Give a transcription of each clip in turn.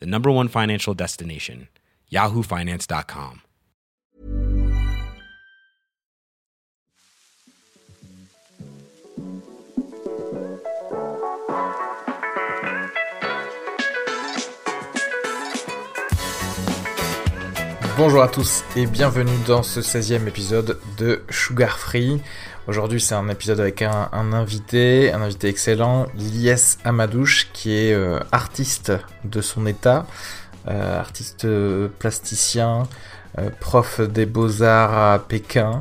the number one financial destination, yahoofinance.com. Bonjour à tous et bienvenue dans ce 16e épisode de Sugar Free. Aujourd'hui c'est un épisode avec un, invité, un invité excellent, Lies Amadouche, qui est euh, artiste de son état, euh, artiste plasticien, euh, prof des beaux-arts à Pékin.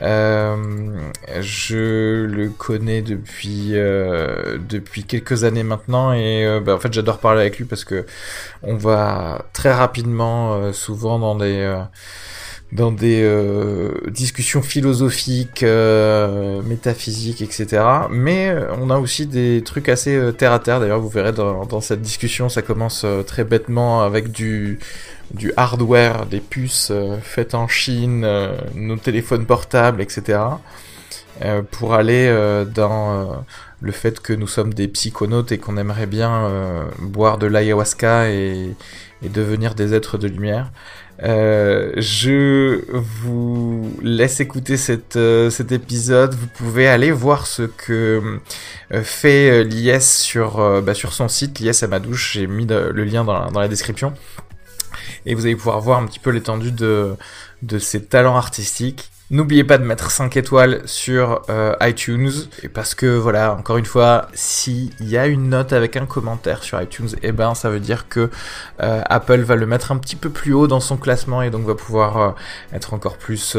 Je le connais depuis depuis quelques années maintenant et bah, en fait j'adore parler avec lui parce que on va très rapidement souvent dans des dans des discussions philosophiques, métaphysiques, etc. Mais on a aussi des trucs assez terre à terre. D'ailleurs, vous verrez dans, dans cette discussion, ça commence très bêtement avec du du hardware, des puces euh, faites en Chine, euh, nos téléphones portables, etc. Euh, pour aller dans le fait que nous sommes des psychonautes et qu'on aimerait bien boire de l'ayahuasca et, devenir des êtres de lumière. je vous laisse écouter cet épisode. Vous pouvez aller voir ce que fait l'IS sur, bah, sur son site, l'IS à ma douche. J'ai mis le lien dans la, dans la description et vous allez pouvoir voir un petit peu l'étendue de, de ses talents artistiques. N'oubliez pas de mettre 5 étoiles sur euh, iTunes, parce que voilà, encore une fois, s'il y a une note avec un commentaire sur iTunes, et eh ben ça veut dire que euh, Apple va le mettre un petit peu plus haut dans son classement et donc va pouvoir euh, être encore plus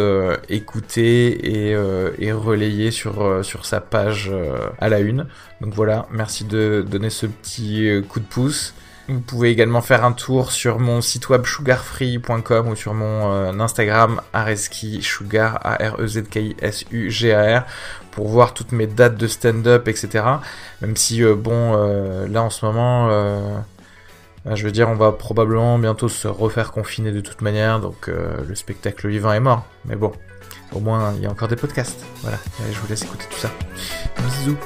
écouté et, et, relayé sur, sur sa page à la une. Donc voilà, merci de donner ce petit coup de pouce. Vous pouvez également faire un tour sur mon site web sugarfree.com ou sur mon euh, Instagram areski sugar a r e z k i s u g a r pour voir toutes mes dates de stand-up etc. Même si euh, bon euh, là en ce moment euh, je veux dire on va probablement bientôt se refaire confiner de toute manière donc le spectacle vivant est mort. Mais bon au moins il y a encore des podcasts. Voilà, Allez, je vous laisse écouter tout ça. Bisous.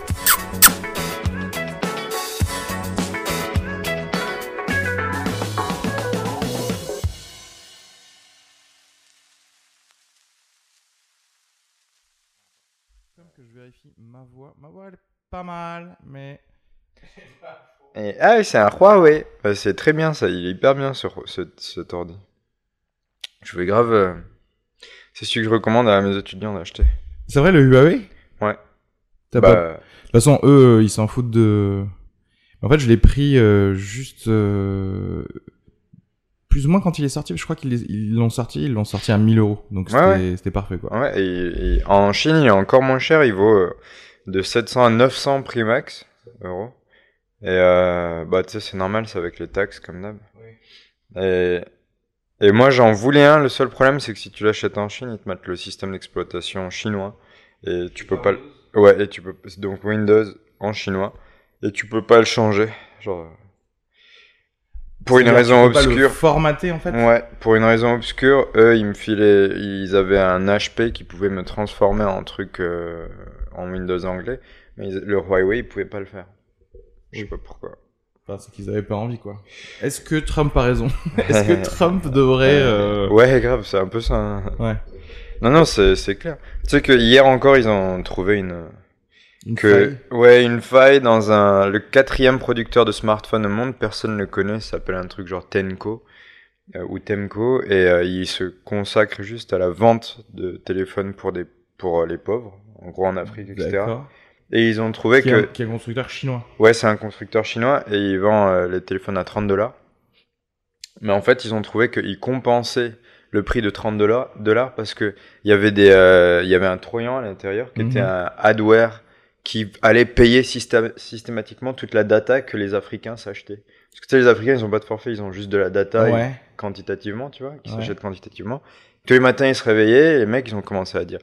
Pas mal, mais. Et, ah oui, c'est un Huawei. Bah, c'est très bien ça, il est hyper bien ce, cet ordi. Je vais grave. Euh... C'est celui que je recommande à mes étudiants d'acheter. C'est vrai le Huawei? Ouais. Bah... Pas... De toute façon, eux, ils s'en foutent de. En fait, je l'ai pris euh, juste. Euh... Plus ou moins quand il est sorti, je crois qu'ils l'ont sorti, ils l'ont sorti à 1000 euros. Donc c'était ouais, ouais. parfait quoi. Ouais, et, et, en Chine, il est encore moins cher, il vaut euh, de 700 à 900 prix max euros. Et euh, bah tu sais, c'est normal, c'est avec les taxes comme d'hab. Oui. Et, et moi j'en voulais un, le seul problème c'est que si tu l'achètes en Chine, ils te mettent le système d'exploitation chinois. Et tu peux pas le... Ouais, et tu peux... Donc Windows en chinois. Et tu peux pas le changer. Genre pour une raison obscure. formaté en fait? Ouais, pour une raison obscure, eux ils me filaient, ils avaient un HP qui pouvait me transformer en truc euh, en Windows anglais, mais ils, le Huawei ils pouvaient pas le faire. Je sais pas pourquoi. Enfin, c'est qu'ils avaient pas envie, quoi. Est-ce que Trump a raison? Est-ce que Trump devrait... euh, Ouais, grave, c'est un peu ça. Ouais. Non, non, c'est c'est clair. Tu sais que hier encore, ils ont trouvé une une que faille ouais une faille dans un le quatrième producteur de smartphones au monde. Personne ne le connaît. Ça s'appelle un truc genre Tenco euh, ou Temco et euh, il se consacre juste à la vente de téléphones pour des pour euh, les pauvres, en gros en Afrique, etc. Et ils ont trouvé Qui, que qui est un constructeur chinois. Ouais, c'est un constructeur chinois et il vend euh, les téléphones à 30 dollars. Mais en fait, ils ont trouvé qu'ils compensaient le prix de 30 dollars parce que il y avait des euh, il y avait un trojan à l'intérieur qui était Mhm. un adware qui allait payer systé- systématiquement toute la data que les Africains s'achetaient. Parce que tu sais, les Africains, ils ont pas de forfait, ils ont juste de la data Ouais. quantitativement, tu vois, qui Ouais. s'achètent quantitativement. Tous les matins, ils se réveillaient et les mecs, ils ont commencé à dire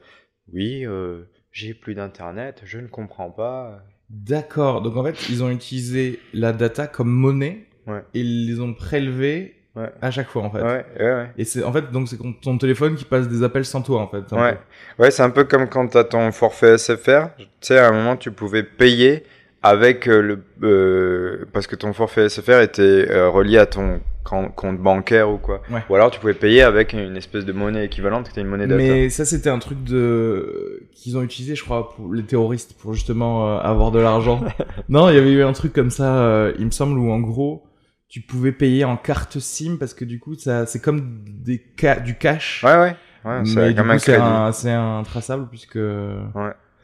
Oui, euh, j'ai plus d'internet, je ne comprends pas. D'accord. Donc en fait, ils ont utilisé la data comme monnaie Ouais. et ils les ont prélevés Ouais. à chaque fois en fait. Ouais, ouais, ouais. Et c'est en fait donc c'est ton téléphone qui passe des appels sans toi en fait. Ouais. peu. Ouais, c'est un peu comme quand t'as ton forfait SFR. Tu sais, à un moment, tu pouvais payer avec euh, le euh, parce que ton forfait SFR était euh, relié à ton compte bancaire ou quoi. Ouais. Ou alors tu pouvais payer avec une espèce de monnaie équivalente qui était une monnaie data. Mais ça c'était un truc de qu'ils ont utilisé je crois pour les terroristes pour justement euh, avoir de l'argent. non, il y avait eu un truc comme ça il me semble où en gros tu pouvais payer en carte SIM parce que du coup ça c'est comme des ca- du cash. Ouais, ouais. Ouais, c'est un un, traçable puisque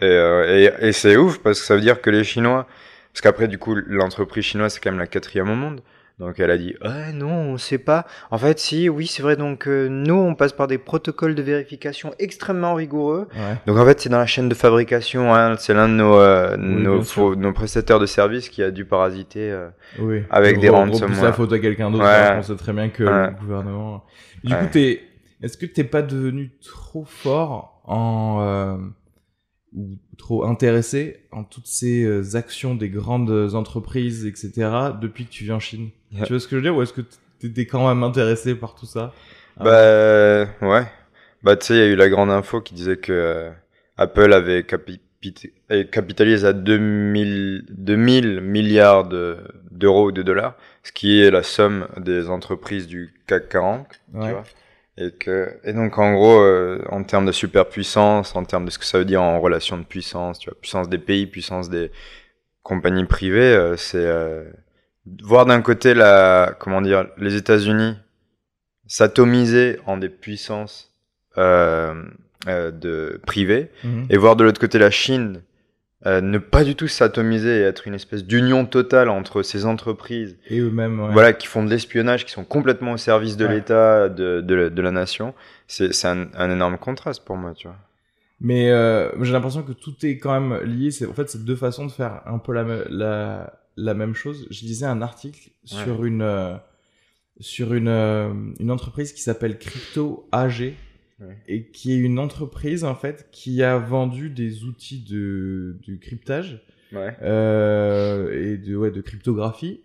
Et, euh, et, et c'est ouf parce que ça veut dire que les Chinois, parce qu'après du coup l'entreprise chinoise c'est quand même la quatrième au monde, donc elle a dit ouais non on sait pas. En fait si oui c'est vrai donc euh, nous on passe par des protocoles de vérification extrêmement rigoureux. ouais. Donc en fait c'est dans la chaîne de fabrication, hein, c'est l'un de nos euh, nos, faux- prestataires de services qui a dû parasiter. Oui. Avec On des re- ransomware. repousse la faute à quelqu'un d'autre. Ouais. alors qu'on sait très bien que Ouais. le gouvernement. Du coup, t'es. Est-ce que t'es pas devenu trop fort en ou trop intéressé en toutes ces euh, actions des grandes entreprises, etc. Depuis que tu viens en Chine Yeah. Tu vois ce que je veux dire Ou est-ce que t'étais quand même intéressé par tout ça? Ah Bah ouais. Bah tu sais, il y a eu la grande info qui disait que euh, Apple avait capi- pit- euh, capitalisé à 2000, 2000 milliards de- d'euros ou de dollars, ce qui est la somme des entreprises du CAC 40, tu vois. Et que et donc en gros euh, en termes de superpuissance, en termes de ce que ça veut dire en relation de puissance, tu vois, puissance des pays, puissance des compagnies privées, euh, c'est euh, voir d'un côté la comment dire les États-Unis s'atomiser en des puissances euh, euh, de privées Mhm. et voir de l'autre côté la Chine euh, ne pas du tout s'atomiser et être une espèce d'union totale entre ces entreprises Et eux-mêmes. ouais. voilà qui font de l'espionnage qui sont complètement au service de Ouais. l'État de, de, la- de la nation c'est un, un énorme contraste pour moi tu vois Mais euh, j'ai l'impression que tout est quand même lié. C'est en fait c'est deux façons de faire un peu la, la, la même chose. Je lisais un article sur une euh, sur une une entreprise qui s'appelle Crypto AG Ouais. et qui est une entreprise en fait qui a vendu des outils de de cryptage ouais. euh, et de ouais de cryptographie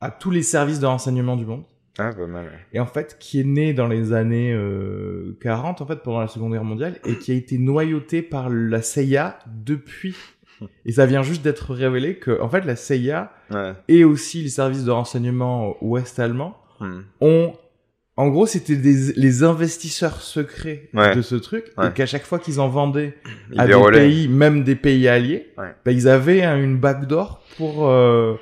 à tous les services de renseignement du monde. Ah pas mal et en fait qui est né dans les années euh, 40 en fait pendant la Seconde Guerre mondiale et qui a été noyauté par la CIA depuis. Et ça vient juste d'être révélé que en fait la CIA ouais. et aussi les services de renseignement ouest allemands Hmm. ont en gros c'était les investisseurs secrets Ouais. de ce truc Ouais. et qu'à chaque fois qu'ils en vendaient Il à des pays même des pays alliés Ouais. bah, ils avaient hein, une backdoor pour euh,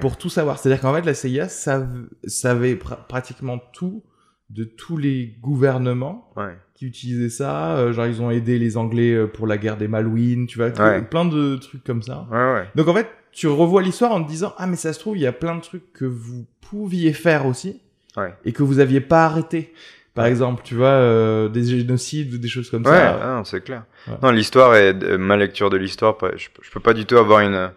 pour tout savoir. C'est-à-dire qu'en fait, la CIA sav- savait pra- pratiquement tout de tous les gouvernements qui utilisaient ça. Euh, genre, ils ont aidé les Anglais euh, pour la guerre des Malouines, tu vois, plein de trucs comme ça. Donc en fait, tu revois l'histoire en te disant, ah mais ça se trouve, il y a plein de trucs que vous pouviez faire aussi Ouais. et que vous aviez pas arrêté. Par exemple, tu vois, euh, des génocides ou des choses comme Ouais, ça. ah non, c'est clair. Ouais. Non, l'histoire est euh, ma lecture de l'histoire. Je, je peux pas du tout avoir une,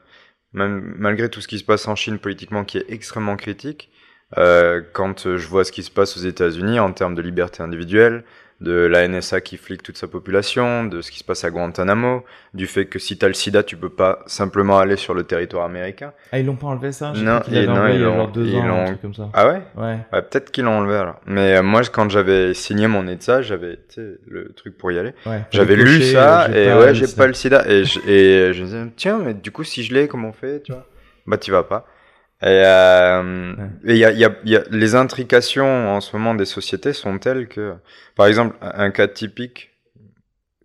même malgré tout ce qui se passe en Chine politiquement, qui est extrêmement critique. Euh, quand euh, je vois ce qui se passe aux États-Unis en termes de liberté individuelle, de la NSA qui flique toute sa population, de ce qui se passe à Guantanamo, du fait que si t'as le SIDA, tu peux pas simplement aller sur le territoire américain. Ah, ils l'ont pas enlevé ça? Non, ils- non, enlevé il y a l'ont- genre deux ans, un l'ont- truc comme ça. Ah ouais? Ouais. Ouais, peut-être qu'ils l'ont enlevé alors. Mais euh, moi, quand j'avais signé mon ETSA, j'avais le truc pour y aller. Ouais, J'avais lu ça euh, et ouais, j'ai pas le sida et je, et je me disais tiens mais du coup si je l'ai comment on fait tu vois? Bah tu vas pas Et euh, y a, il y, a, il y a les intrications en ce moment des sociétés sont telles que, par exemple, un cas typique,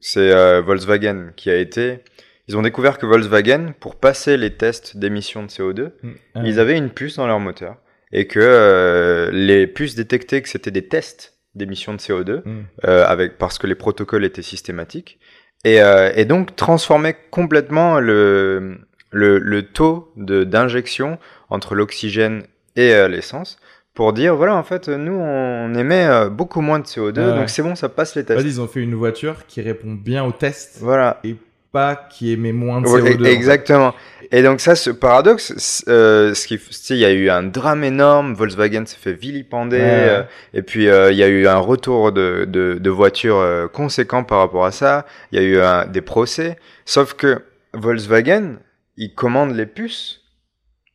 c'est euh, Volkswagen qui a été. Ils ont découvert que Volkswagen, pour passer les tests d'émissions de CO2, Ah ils avaient une puce dans leur moteur et que euh, les puces détectaient que c'était des tests d'émissions de CO2 Mm. euh, avec parce que les protocoles étaient systématiques et, et donc transformaient complètement le le, le taux de d'injection entre l'oxygène et euh, l'essence pour dire voilà en fait nous on émet euh, beaucoup moins de CO2 Ouais. donc c'est bon ça passe les En tests fait, ils ont fait une voiture qui répond bien aux tests voilà et pas qui émet moins de Ouais, CO2. en fait. exactement. Et donc ça, ce paradoxe, euh, ce qui, il y a eu un drame énorme. Volkswagen s'est fait vilipender. Ouais. euh, et puis euh, il y a eu un retour de, de, de voitures conséquent par rapport à ça. Il y a eu un, des procès. Sauf que Volkswagen, ils commandent les puces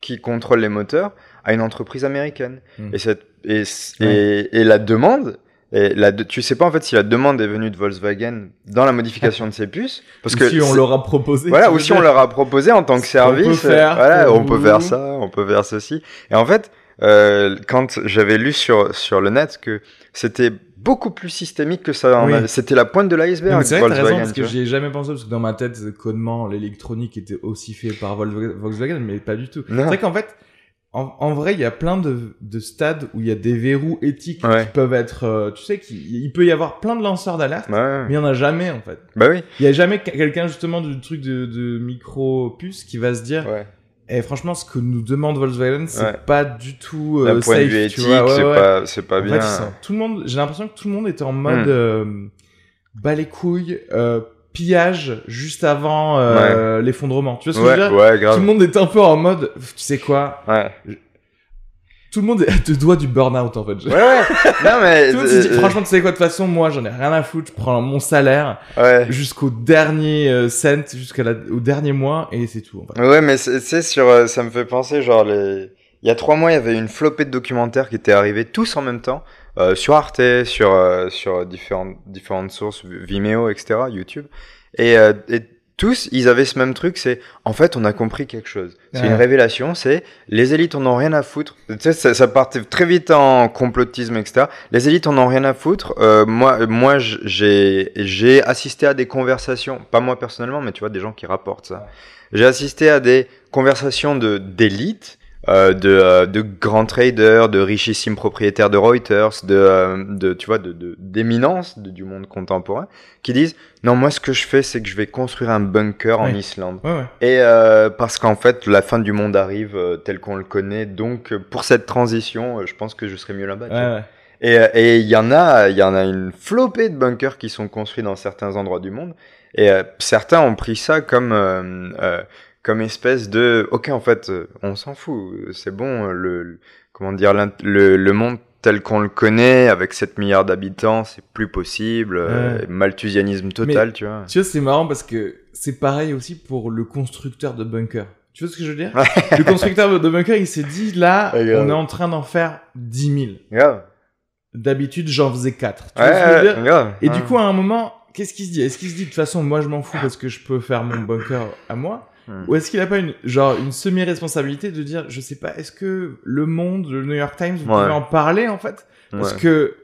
qui contrôlent les moteurs à une entreprise américaine. Mm. Et, cette, et, et, et la demande. Et la, de- tu sais pas en fait si la demande est venue de Volkswagen dans la modification de ces puces parce Ou que si on leur a proposé. voilà, ou si on leur a proposé en tant que peut service, euh, faire voilà, pour on peut faire ça, on peut faire ceci. Et en fait, euh, quand j'avais lu sur sur le net que c'était beaucoup plus systémique que ça, Oui. avait- c'était la pointe de l'iceberg. c'est vrai, raison, parce que j'y ai jamais pensé, parce que dans ma tête, le codement, l'électronique était aussi fait par Vol- Volkswagen, mais pas du tout. C'est vrai qu'en fait, en, en vrai, il y a plein de, de stades où il y a des verrous éthiques Ouais. qui peuvent être, euh, tu sais, il peut y avoir plein de lanceurs d'alerte, Ouais, mais il y en a jamais, en fait. bah oui, Il y a jamais que- quelqu'un, justement, du truc de, de micro-puce qui va se dire, ouais. Eh, franchement, ce que nous demande Volkswagen, c'est Ouais. pas du tout euh, safe, de vue tu éthique, vois, ouais, c'est ouais. pas c'est pas En bien. fait, ils sont- tout le monde, j'ai l'impression que tout le monde était en mode Hmm. euh, bas les couilles, euh, pillage juste avant euh, l'effondrement. Tu vois ce que je veux dire Tout le monde est un peu en mode, tu sais quoi Ouais. Tout le monde deux doigts du burn-out en fait. Ouais, ouais. Non mais Tout le monde se dit, euh, franchement, tu sais quoi, de toute façon, moi, j'en ai rien à foutre. Je prends mon salaire ouais. jusqu'au dernier euh, cent, jusqu'au dernier mois, et c'est tout. En fait. Ouais, mais c'est c'est sur, euh, ça me fait penser, genre, les... il y a trois mois, il y avait une flopée de documentaires qui étaient arrivés tous en même temps, euh, sur Arte, sur, euh, sur différentes, différentes sources, Vimeo, etc., YouTube. Et, euh, et tous, ils avaient ce même truc, c'est, en fait, on a compris quelque chose. C'est Ouais. une révélation, c'est, les élites en ont rien à foutre. Tu sais, ça, ça partait très vite en complotisme, etc. Les élites en ont rien à foutre. Euh, moi, moi, j'ai, j'ai assisté à des conversations, pas moi personnellement, mais tu vois, des gens qui rapportent ça. J'ai assisté à des conversations de d'élite, euh, de, euh, de grands traders, de richissimes propriétaires de Reuters, de, euh, de tu vois, de de- du monde contemporain, qui disent non moi ce que je fais c'est que je vais construire un bunker en. Islande et euh, parce qu'en fait la fin du monde arrive euh, tel qu'on le connaît donc euh, pour cette transition je pense que je serai mieux là-bas. Et euh, et il y en a, il y en a une flopée de bunkers qui sont construits dans certains endroits du monde. Et euh, certains ont pris ça comme euh, euh, comme espèce de, ok, en fait, euh, on s'en fout, c'est bon, le, le- comment dire, le, le monde tel qu'on le connaît, avec 7 milliards d'habitants, c'est plus possible, euh, malthusianisme total, tu vois. Tu vois, c'est marrant parce que c'est pareil aussi pour le constructeur de bunker. Tu vois ce que je veux dire? Le constructeur de bunker, il s'est dit, là, on est en train d'en faire 10 000. Grave. D'habitude, j'en faisais 4. Tu Ouais, vois ce que je veux dire? ouais, grave. Et Ouais. du coup, à un moment, qu'est-ce qu'il se dit? Est-ce qu'il se dit, de toute façon, moi, je m'en fous parce que je peux faire mon bunker à moi? Ou est-ce qu'il a pas une, genre, une semi-responsabilité de dire, je sais pas, est-ce que le monde, le New York Times, vous Ouais. pouvez en parler, en fait? Parce Ouais. que,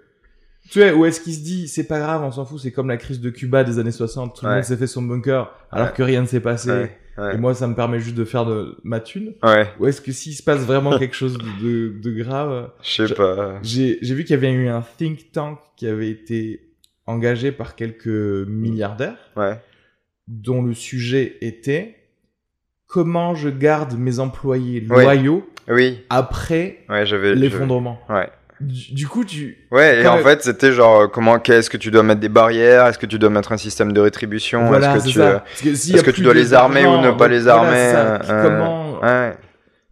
tu vois, ou est-ce qu'il se dit, c'est pas grave, on s'en fout, c'est comme la crise de Cuba des années 60, tout le monde s'est fait son bunker, alors que rien ne s'est passé, et moi, ça me permet juste de faire de ma thune Ouais, Ou est-ce que s'il se passe vraiment quelque chose de, de grave, je sais pas. j'ai j'ai vu qu'il y avait eu un think tank qui avait été engagé par quelques milliardaires, Ouais. dont le sujet était comment je garde mes employés loyaux Oui, après ouais, l'effondrement. Ouais. Du, du coup, tu... Ouais, et en fait, c'était genre, euh, comment, qu'est-ce que tu dois mettre des barrières? Est-ce que tu dois mettre un système de rétribution? Voilà, Est-ce que tu, euh, que tu dois les armer ou ne pas les voilà, armer ça. euh, comment, Ouais,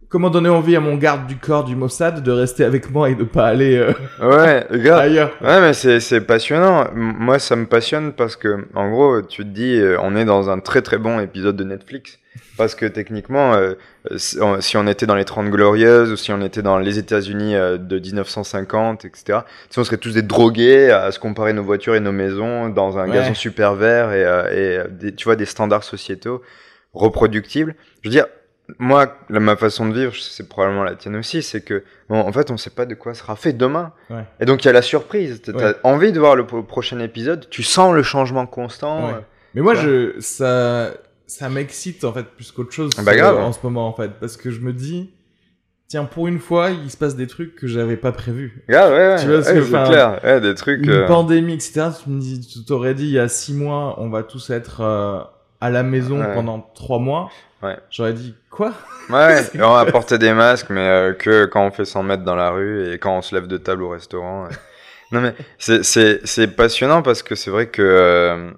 comment donner envie à mon garde du corps du Mossad de rester avec moi et de pas aller ouais, gars. ailleurs? Ouais, mais c'est passionnant. Moi, ça me passionne parce que, en gros, tu te dis, on est dans un très très bon épisode de Netflix. Parce que techniquement, euh, si on- était dans les 30 Glorieuses ou si on était dans les États-Unis euh, de 1950, etc., si on serait tous des drogués à se comparer nos voitures et nos maisons dans un Ouais. gazon super vert et, euh, et des, tu vois, des standards sociétaux reproductibles. Je veux dire, moi, la- ma façon de vivre, c'est probablement la tienne aussi, c'est que, bon, en fait, on sait pas de quoi sera fait demain. Ouais. Et donc, il y a la surprise. T'as Ouais. envie de voir le pro- prochain épisode, tu sens le changement constant. Mais moi, je, ça, ça m'excite en fait plus qu'autre chose Bah, grave. euh, en ce moment en fait, parce que je me dis, tiens, pour une fois, il se passe des trucs que j'avais pas prévus. Ah ouais, Tu vois ce ouais, que- c'est clair. Ouais, des trucs. Une euh, pandémie, etc. Tu me dis, tu t'aurais dit il y a six mois, on va tous être euh, à la maison pendant trois mois. Ouais. J'aurais dit quoi? Ouais, on va porter des masques, mais euh, que quand on fait 100 mètres dans la rue et quand on se lève de table au restaurant. Non mais c'est passionnant parce que c'est vrai que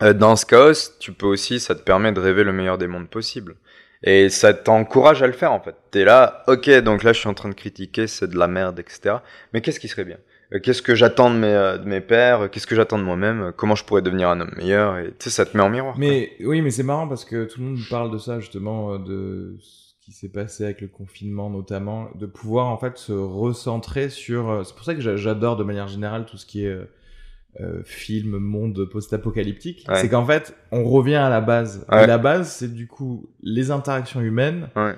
dans ce chaos, tu peux aussi, ça te permet de rêver le meilleur des mondes possible. Et ça t'encourage à le faire en fait. T'es là, ok, donc là je suis en train de critiquer, c'est de la merde, etc. Mais qu'est-ce qui serait bien? Euh, Qu'est-ce que j'attends de mes, euh, de mes pères Qu'est-ce que j'attends de moi-même? Euh, Comment je pourrais devenir un homme meilleur? Et tu sais, ça te met en miroir. Mais oui, mais c'est marrant parce que tout le monde parle de ça justement, euh, de ce qui s'est passé avec le confinement notamment, de pouvoir en fait se recentrer sur. euh, C'est pour ça que j'a- j'adore de manière générale tout ce qui est euh, film, monde post-apocalyptique. Ouais. C'est qu'en fait, on revient à la base. Ouais. Et la base, c'est du coup les interactions humaines. Ouais.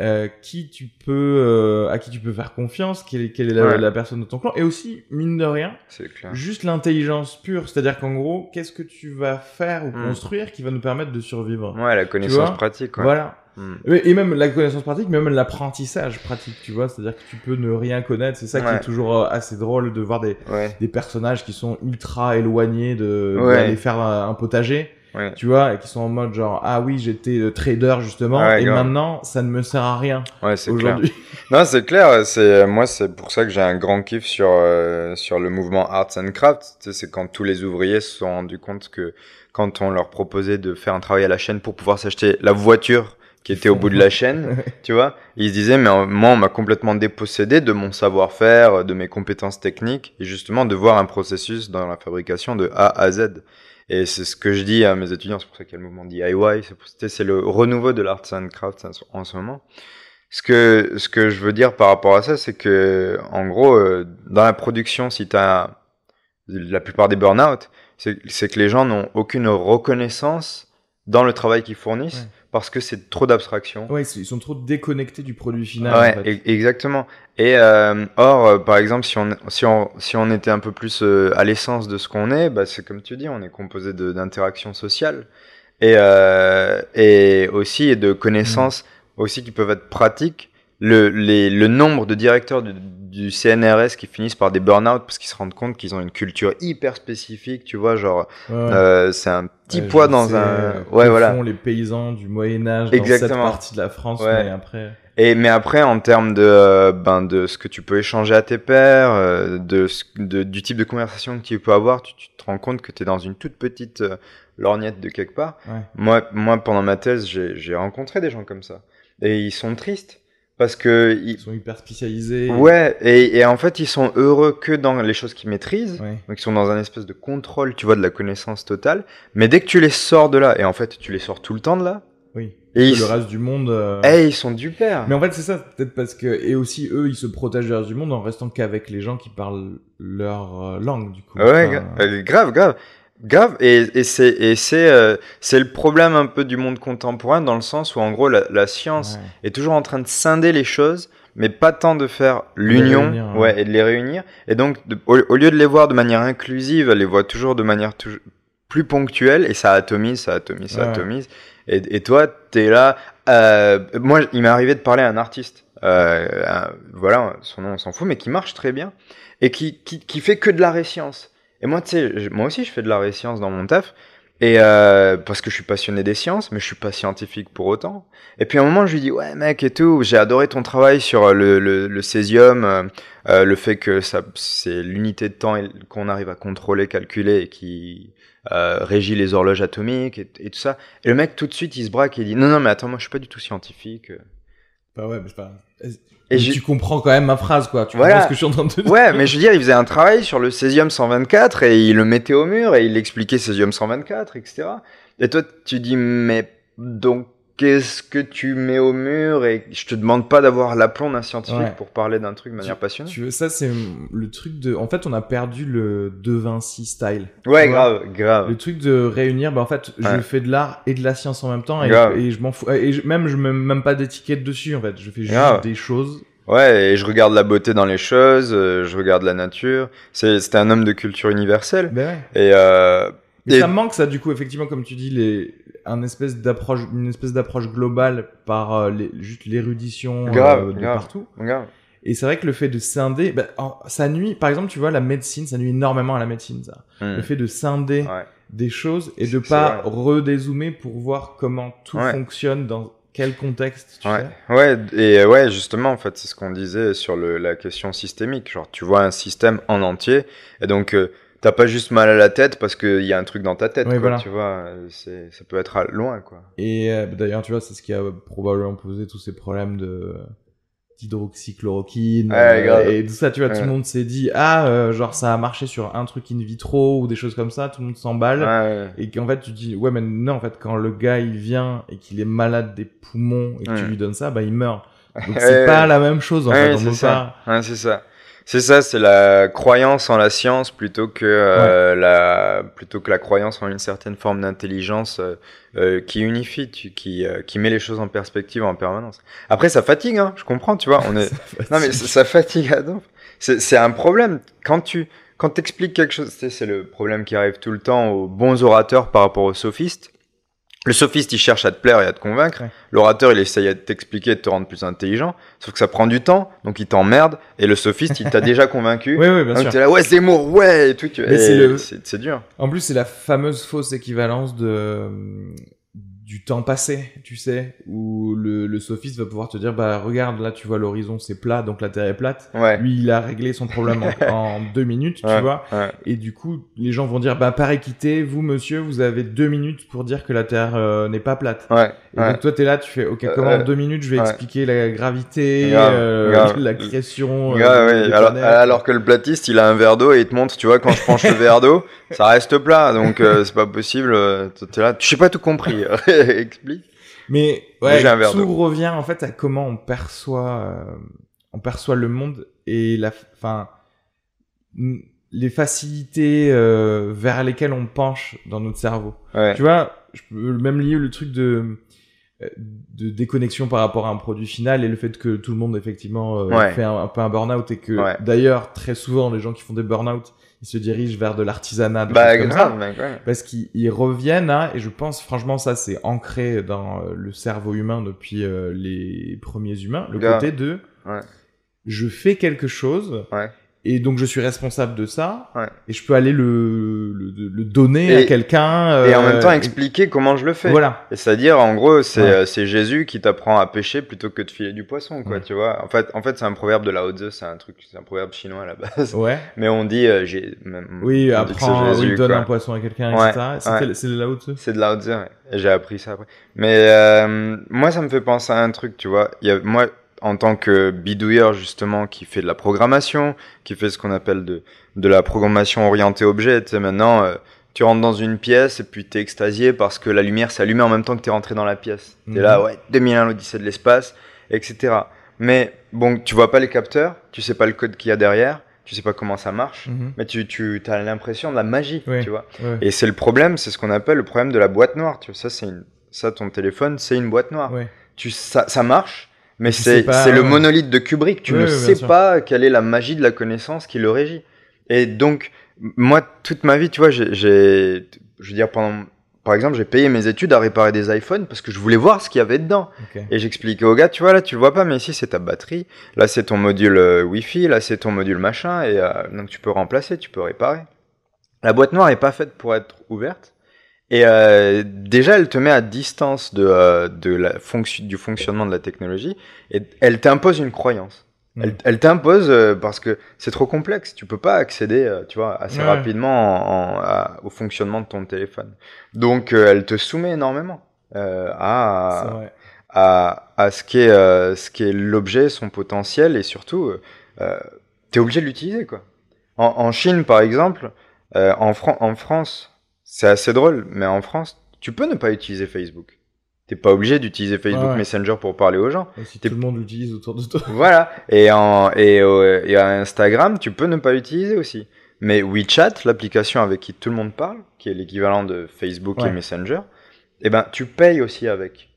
euh, qui tu peux, euh, à qui tu peux faire confiance, quelle est, quelle est la, personne de ton clan, et aussi mine de rien, C'est clair. Juste l'intelligence pure, c'est-à-dire qu'en gros, qu'est-ce que tu vas faire ou Hmm. construire qui va nous permettre de survivre? Ouais, la connaissance pratique. quoi. Voilà. Hmm. Et même la connaissance pratique, mais même l'apprentissage pratique, tu vois, c'est-à-dire que tu peux ne rien connaître. C'est ça qui est toujours euh, assez drôle de voir des, Ouais. des personnages qui sont ultra éloignés de Ouais. d'aller faire un, un potager, tu vois, et qui sont en mode genre ah oui j'étais euh, trader justement, et grave. maintenant ça ne me sert à rien Ouais, c'est clair. aujourd'hui. Non, c'est clair. C'est moi, c'est pour ça que j'ai un grand kiff sur euh, sur le mouvement Arts and Crafts. Tu sais, c'est quand tous les ouvriers se sont rendus compte que quand on leur proposait de faire un travail à la chaîne pour pouvoir s'acheter la voiture qui était au bout de la chaîne, tu vois, ils se disaient mais euh, moi on m'a complètement dépossédé de mon savoir-faire, de mes compétences techniques et justement de voir un processus dans la fabrication de A à Z. Et c'est ce que je dis à mes étudiants, c'est pour ça qu'il y a le mouvement DIY, c'est le renouveau de l'Arts and Crafts en ce- en ce moment. Ce que, ce que je veux dire par rapport à ça, c'est que, en gros, euh, dans la production, si tu as la plupart des burn-out, c'est c'est que les gens n'ont aucune reconnaissance dans le travail qu'ils fournissent Ouais. Parce que c'est trop d'abstraction. Ouais, ils sont trop déconnectés du produit final. Ouais, en fait. e- exactement. Et euh, or, euh, par exemple, si on, si on, si on était un peu plus euh, à l'essence de ce qu'on est, bah, c'est comme tu dis, on est composé d'interactions sociales et, euh, et aussi de connaissances aussi qui peuvent être pratiques. Le, les, le nombre de directeurs du, du CNRS qui finissent par des burn-out parce qu'ils se rendent compte qu'ils ont une culture hyper spécifique, tu vois, genre, Ouais, euh, c'est un petit Ouais, poids dans sais, un... euh, Ouais, voilà. font les paysans du Moyen Âge dans Exactement. cette partie de la France, Ouais. mais après. Et mais après en termes de euh, ben de ce que tu peux échanger à tes pairs, euh, de, de du type de conversation que tu peux avoir, tu, tu te rends compte que tu es dans une toute petite euh, lorgnette de quelque part. Ouais. Moi moi pendant ma thèse, j'ai rencontré des gens comme ça et ils sont tristes parce que ils, Ils sont hyper spécialisés. ouais et, et en fait ils sont heureux que dans les choses qu'ils maîtrisent. Ouais. Donc ils sont dans un espèce de contrôle, tu vois, de la connaissance totale. Mais dès que tu les sors de là, et en fait tu les sors tout le temps de là, Oui. et ils, le reste du monde. euh, eh, ils sont du père. Mais en fait, c'est ça, peut-être parce que. Et aussi, eux, ils se protègent du reste du monde en restant qu'avec les gens qui parlent leur euh, langue, du coup. Ouais, Enfin, euh, grave, grave. Grave, et, et c'est euh, c'est le problème un peu du monde contemporain dans le sens où en gros la, la science ouais. est toujours en train de scinder les choses, mais pas tant de faire l'union, ouais. ouais. et de les réunir. Et donc de- au, au lieu de les voir de manière inclusive, elle les voit toujours de manière plus ponctuelle et ça atomise, ça atomise, ça atomise. Et, et toi, t'es là. Euh, moi, il m'est arrivé de parler à un artiste. Euh, voilà, son nom, on s'en fout, mais qui marche très bien et qui, qui, qui fait que de l'art et science. Et moi, tu sais, moi aussi, je fais de l'art et science dans mon taf. Et euh, parce que je suis passionné des sciences, mais je suis pas scientifique pour autant. Et puis à un moment, je lui dis ouais mec et tout, j'ai adoré ton travail sur le, le, le césium, euh, euh, le fait que ça c'est l'unité de temps qu'on arrive à contrôler, calculer et qui euh, régit les horloges atomiques et, et tout ça. Et le mec tout de suite il se braque et il dit non non mais attends moi je suis pas du tout scientifique. Bah ouais, mais c'est pas. Et tu comprends quand même ma phrase, quoi. Tu Voilà. comprends ce que je suis en train de te dire. Ouais, mais je veux dire, il faisait un travail sur le césium 124 et il le mettait au mur et il expliquait césium 124, etc. Et toi, tu dis, mais donc qu'est-ce que tu mets au mur et je te demande pas d'avoir l'aplomb d'un scientifique Ouais. pour parler d'un truc de manière passionnée. Tu veux, ça, c'est le truc de. En fait, on a perdu le De Vinci style. Ouais, tu grave, grave. Le truc de réunir, bah en fait, je fais de l'art et de la science en même temps et, je m'en fous. Et je- même, je mets même pas d'étiquette dessus en fait. Je fais juste Grave. des choses. Ouais, et je regarde la beauté dans les choses, euh, je regarde la nature. C'est, c'était un homme de culture universelle. Ben ouais. Et, euh, Mais Et- ça me manque ça du coup effectivement comme tu dis les un espèce d'approche une espèce d'approche globale par euh, les, juste l'érudition euh, de grave. partout. Et c'est vrai que le fait de scinder, bah, en- ça nuit. Par exemple, tu vois la médecine, ça nuit énormément à la médecine ça. Hmm. Le fait de scinder Ouais. des choses et de pas redézoomer pour voir comment tout Ouais. fonctionne dans quel contexte. Tu Ouais, sais. ouais, et euh, ouais, justement, en fait, c'est ce qu'on disait sur le, la question systémique. Genre, tu vois un système en entier, et donc euh, t'as pas juste mal à la tête parce qu'il y a un truc dans ta tête, Ouais, quoi, voilà. tu vois. ça peut être à loin, quoi. Et euh, d'ailleurs, tu vois, c'est ce qui a probablement posé tous ces problèmes de d'hydroxychloroquine Ouais, euh, et tout ça tu vois tout le monde s'est dit ah euh, genre ça a marché sur un truc in vitro ou des choses comme ça tout le monde s'emballe et qu'en fait tu dis ouais mais non en fait quand le gars il vient et qu'il est malade des poumons et que tu lui donnes ça bah il meurt donc c'est pas la même chose en fait on c'est ça. pas c'est ça. C'est ça, c'est la croyance en la science plutôt que euh, la plutôt que la croyance en une certaine forme d'intelligence euh, euh, qui unifie, tu- qui euh, qui met les choses en perspective en permanence. Après, ça fatigue, hein. Je comprends, tu vois. On est non mais ça, ça fatigue. C'est c'est un problème quand tu quand t'expliques quelque chose. C'est le problème qui arrive tout le temps aux bons orateurs par rapport aux sophistes. Le sophiste, il cherche à te plaire et à te convaincre. Ouais. L'orateur, il essaye de t'expliquer, de te rendre plus intelligent. Sauf que ça prend du temps, donc il t'emmerde. Et le sophiste, il t'a déjà convaincu. oui oui bien donc sûr t'es là, ouais, Zemmour, ouais, et tout. Tu... C'est le- c'est c'est dur. En plus, c'est la fameuse fausse équivalence de du temps passé, tu sais, où le, le sophiste va pouvoir te dire, bah regarde, là tu vois l'horizon c'est plat, donc la Terre est plate. Ouais. Lui, il a réglé son problème en, en deux minutes, tu Ouais, vois. ouais. Et du coup, les gens vont dire, bah par équité, vous monsieur, vous avez deux minutes pour dire que la Terre euh, n'est pas plate. Ouais. Et ouais. donc toi, t'es là, tu fais, ok, Euh, comment en euh, deux minutes je vais ouais. expliquer la gravité, Grave, euh, grave. la création. euh, Ouais, des ouais. Alors, alors que le platiste, il a un verre d'eau et il te montre, tu vois, quand je penche le verre d'eau, ça reste plat, donc euh, c'est pas possible. euh, T'es là, je sais pas tout compris. Explique. Mais ouais, tout revient en fait à comment on perçoit, euh, on perçoit le monde et la, enfin, les facilités euh, vers lesquelles on penche dans notre cerveau. Ouais. Tu vois, je peux même lier le truc de euh, de déconnexion par rapport à un produit final et le fait que tout le monde effectivement euh, Ouais. fait un, un peu un burn-out et que Ouais. d'ailleurs très souvent les gens qui font des burn-out ils se dirigent vers de l'artisanat Bah, parce qu'ils ils reviennent à, et je pense franchement ça c'est ancré dans euh, le cerveau humain depuis euh, les premiers humains, le côté de Ouais. je fais quelque chose. Et donc je suis responsable de ça Ouais. et je peux aller le, le, le donner à quelqu'un Et en euh, même temps, expliquer comment je le fais. voilà C'est-à-dire, en gros, c'est Ouais. euh, c'est Jésus qui t'apprend à pêcher plutôt que de filer du poisson, quoi, Ouais. tu vois. En fait, en fait c'est un proverbe de Lao Tzu, c'est un truc, c'est un proverbe chinois à la base. ouais Mais on dit, euh, j'ai, oui apprends Jésus, oui, donne quoi. un poisson à quelqu'un etc c'est là haut C'est de Lao Tzu, j'ai appris ça après. Mais euh, moi, ça me fait penser à un truc, tu vois. Il y a, moi, en tant que bidouilleur, justement, qui fait de la programmation, qui fait ce qu'on appelle de, de la programmation orientée objet, tu sais, maintenant, euh, tu rentres dans une pièce et puis t'es extasié parce que la lumière s'est allumée en même temps que t'es rentré dans la pièce. T'es Mhm. là, ouais, 2001, l'Odyssée de l'espace, etc. Mais bon, tu vois pas les capteurs, tu sais pas le code qu'il y a derrière, tu sais pas comment ça marche, Mhm. mais tu, tu as l'impression de la magie, Oui. tu vois. Et c'est le problème, c'est ce qu'on appelle le problème de la boîte noire. Tu vois, ça, c'est une, ça, ton téléphone, c'est une boîte noire. Tu, ça, ça marche, mais c'est, le monolithe de Kubrick. Tu ne sais sûr. pas quelle est la magie de la connaissance qui le régit. Et donc, moi, toute ma vie, tu vois, j'ai, je veux dire, pendant, par exemple, j'ai payé mes études à réparer des iPhones parce que je voulais voir ce qu'il y avait dedans. Et j'expliquais au gars, tu vois, là, tu le vois pas, mais ici, c'est ta batterie. Là, c'est ton module euh, Wi-Fi. Là, c'est ton module machin. Et euh, donc, tu peux remplacer, tu peux réparer. La boîte noire est pas faite pour être ouverte. Et euh, déjà, elle te met à distance de, euh, de la fonction, du fonctionnement de la technologie. Et elle t'impose une croyance. Mm. Elle, elle t'impose euh, parce que c'est trop complexe. Tu peux pas accéder, tu vois, assez Ouais. rapidement en- en- à- au fonctionnement de ton téléphone. Donc, elle te soumet énormément à, à, à ce qu'est ce qu'est l'objet, son potentiel et surtout, euh, t'es obligé de l'utiliser quoi. En, en Chine par exemple, en, Fran- en France, c'est assez drôle, mais en France, tu peux ne pas utiliser Facebook. T'es pas obligé d'utiliser Facebook Ouais. Messenger pour parler aux gens. Si T'es- tout le monde l'utilise autour de toi. Voilà. Et, en, et, euh, et à Instagram, tu peux ne pas l'utiliser aussi. Mais WeChat, l'application avec qui tout le monde parle, qui est l'équivalent de Facebook et. Messenger, eh ben, tu payes aussi avec.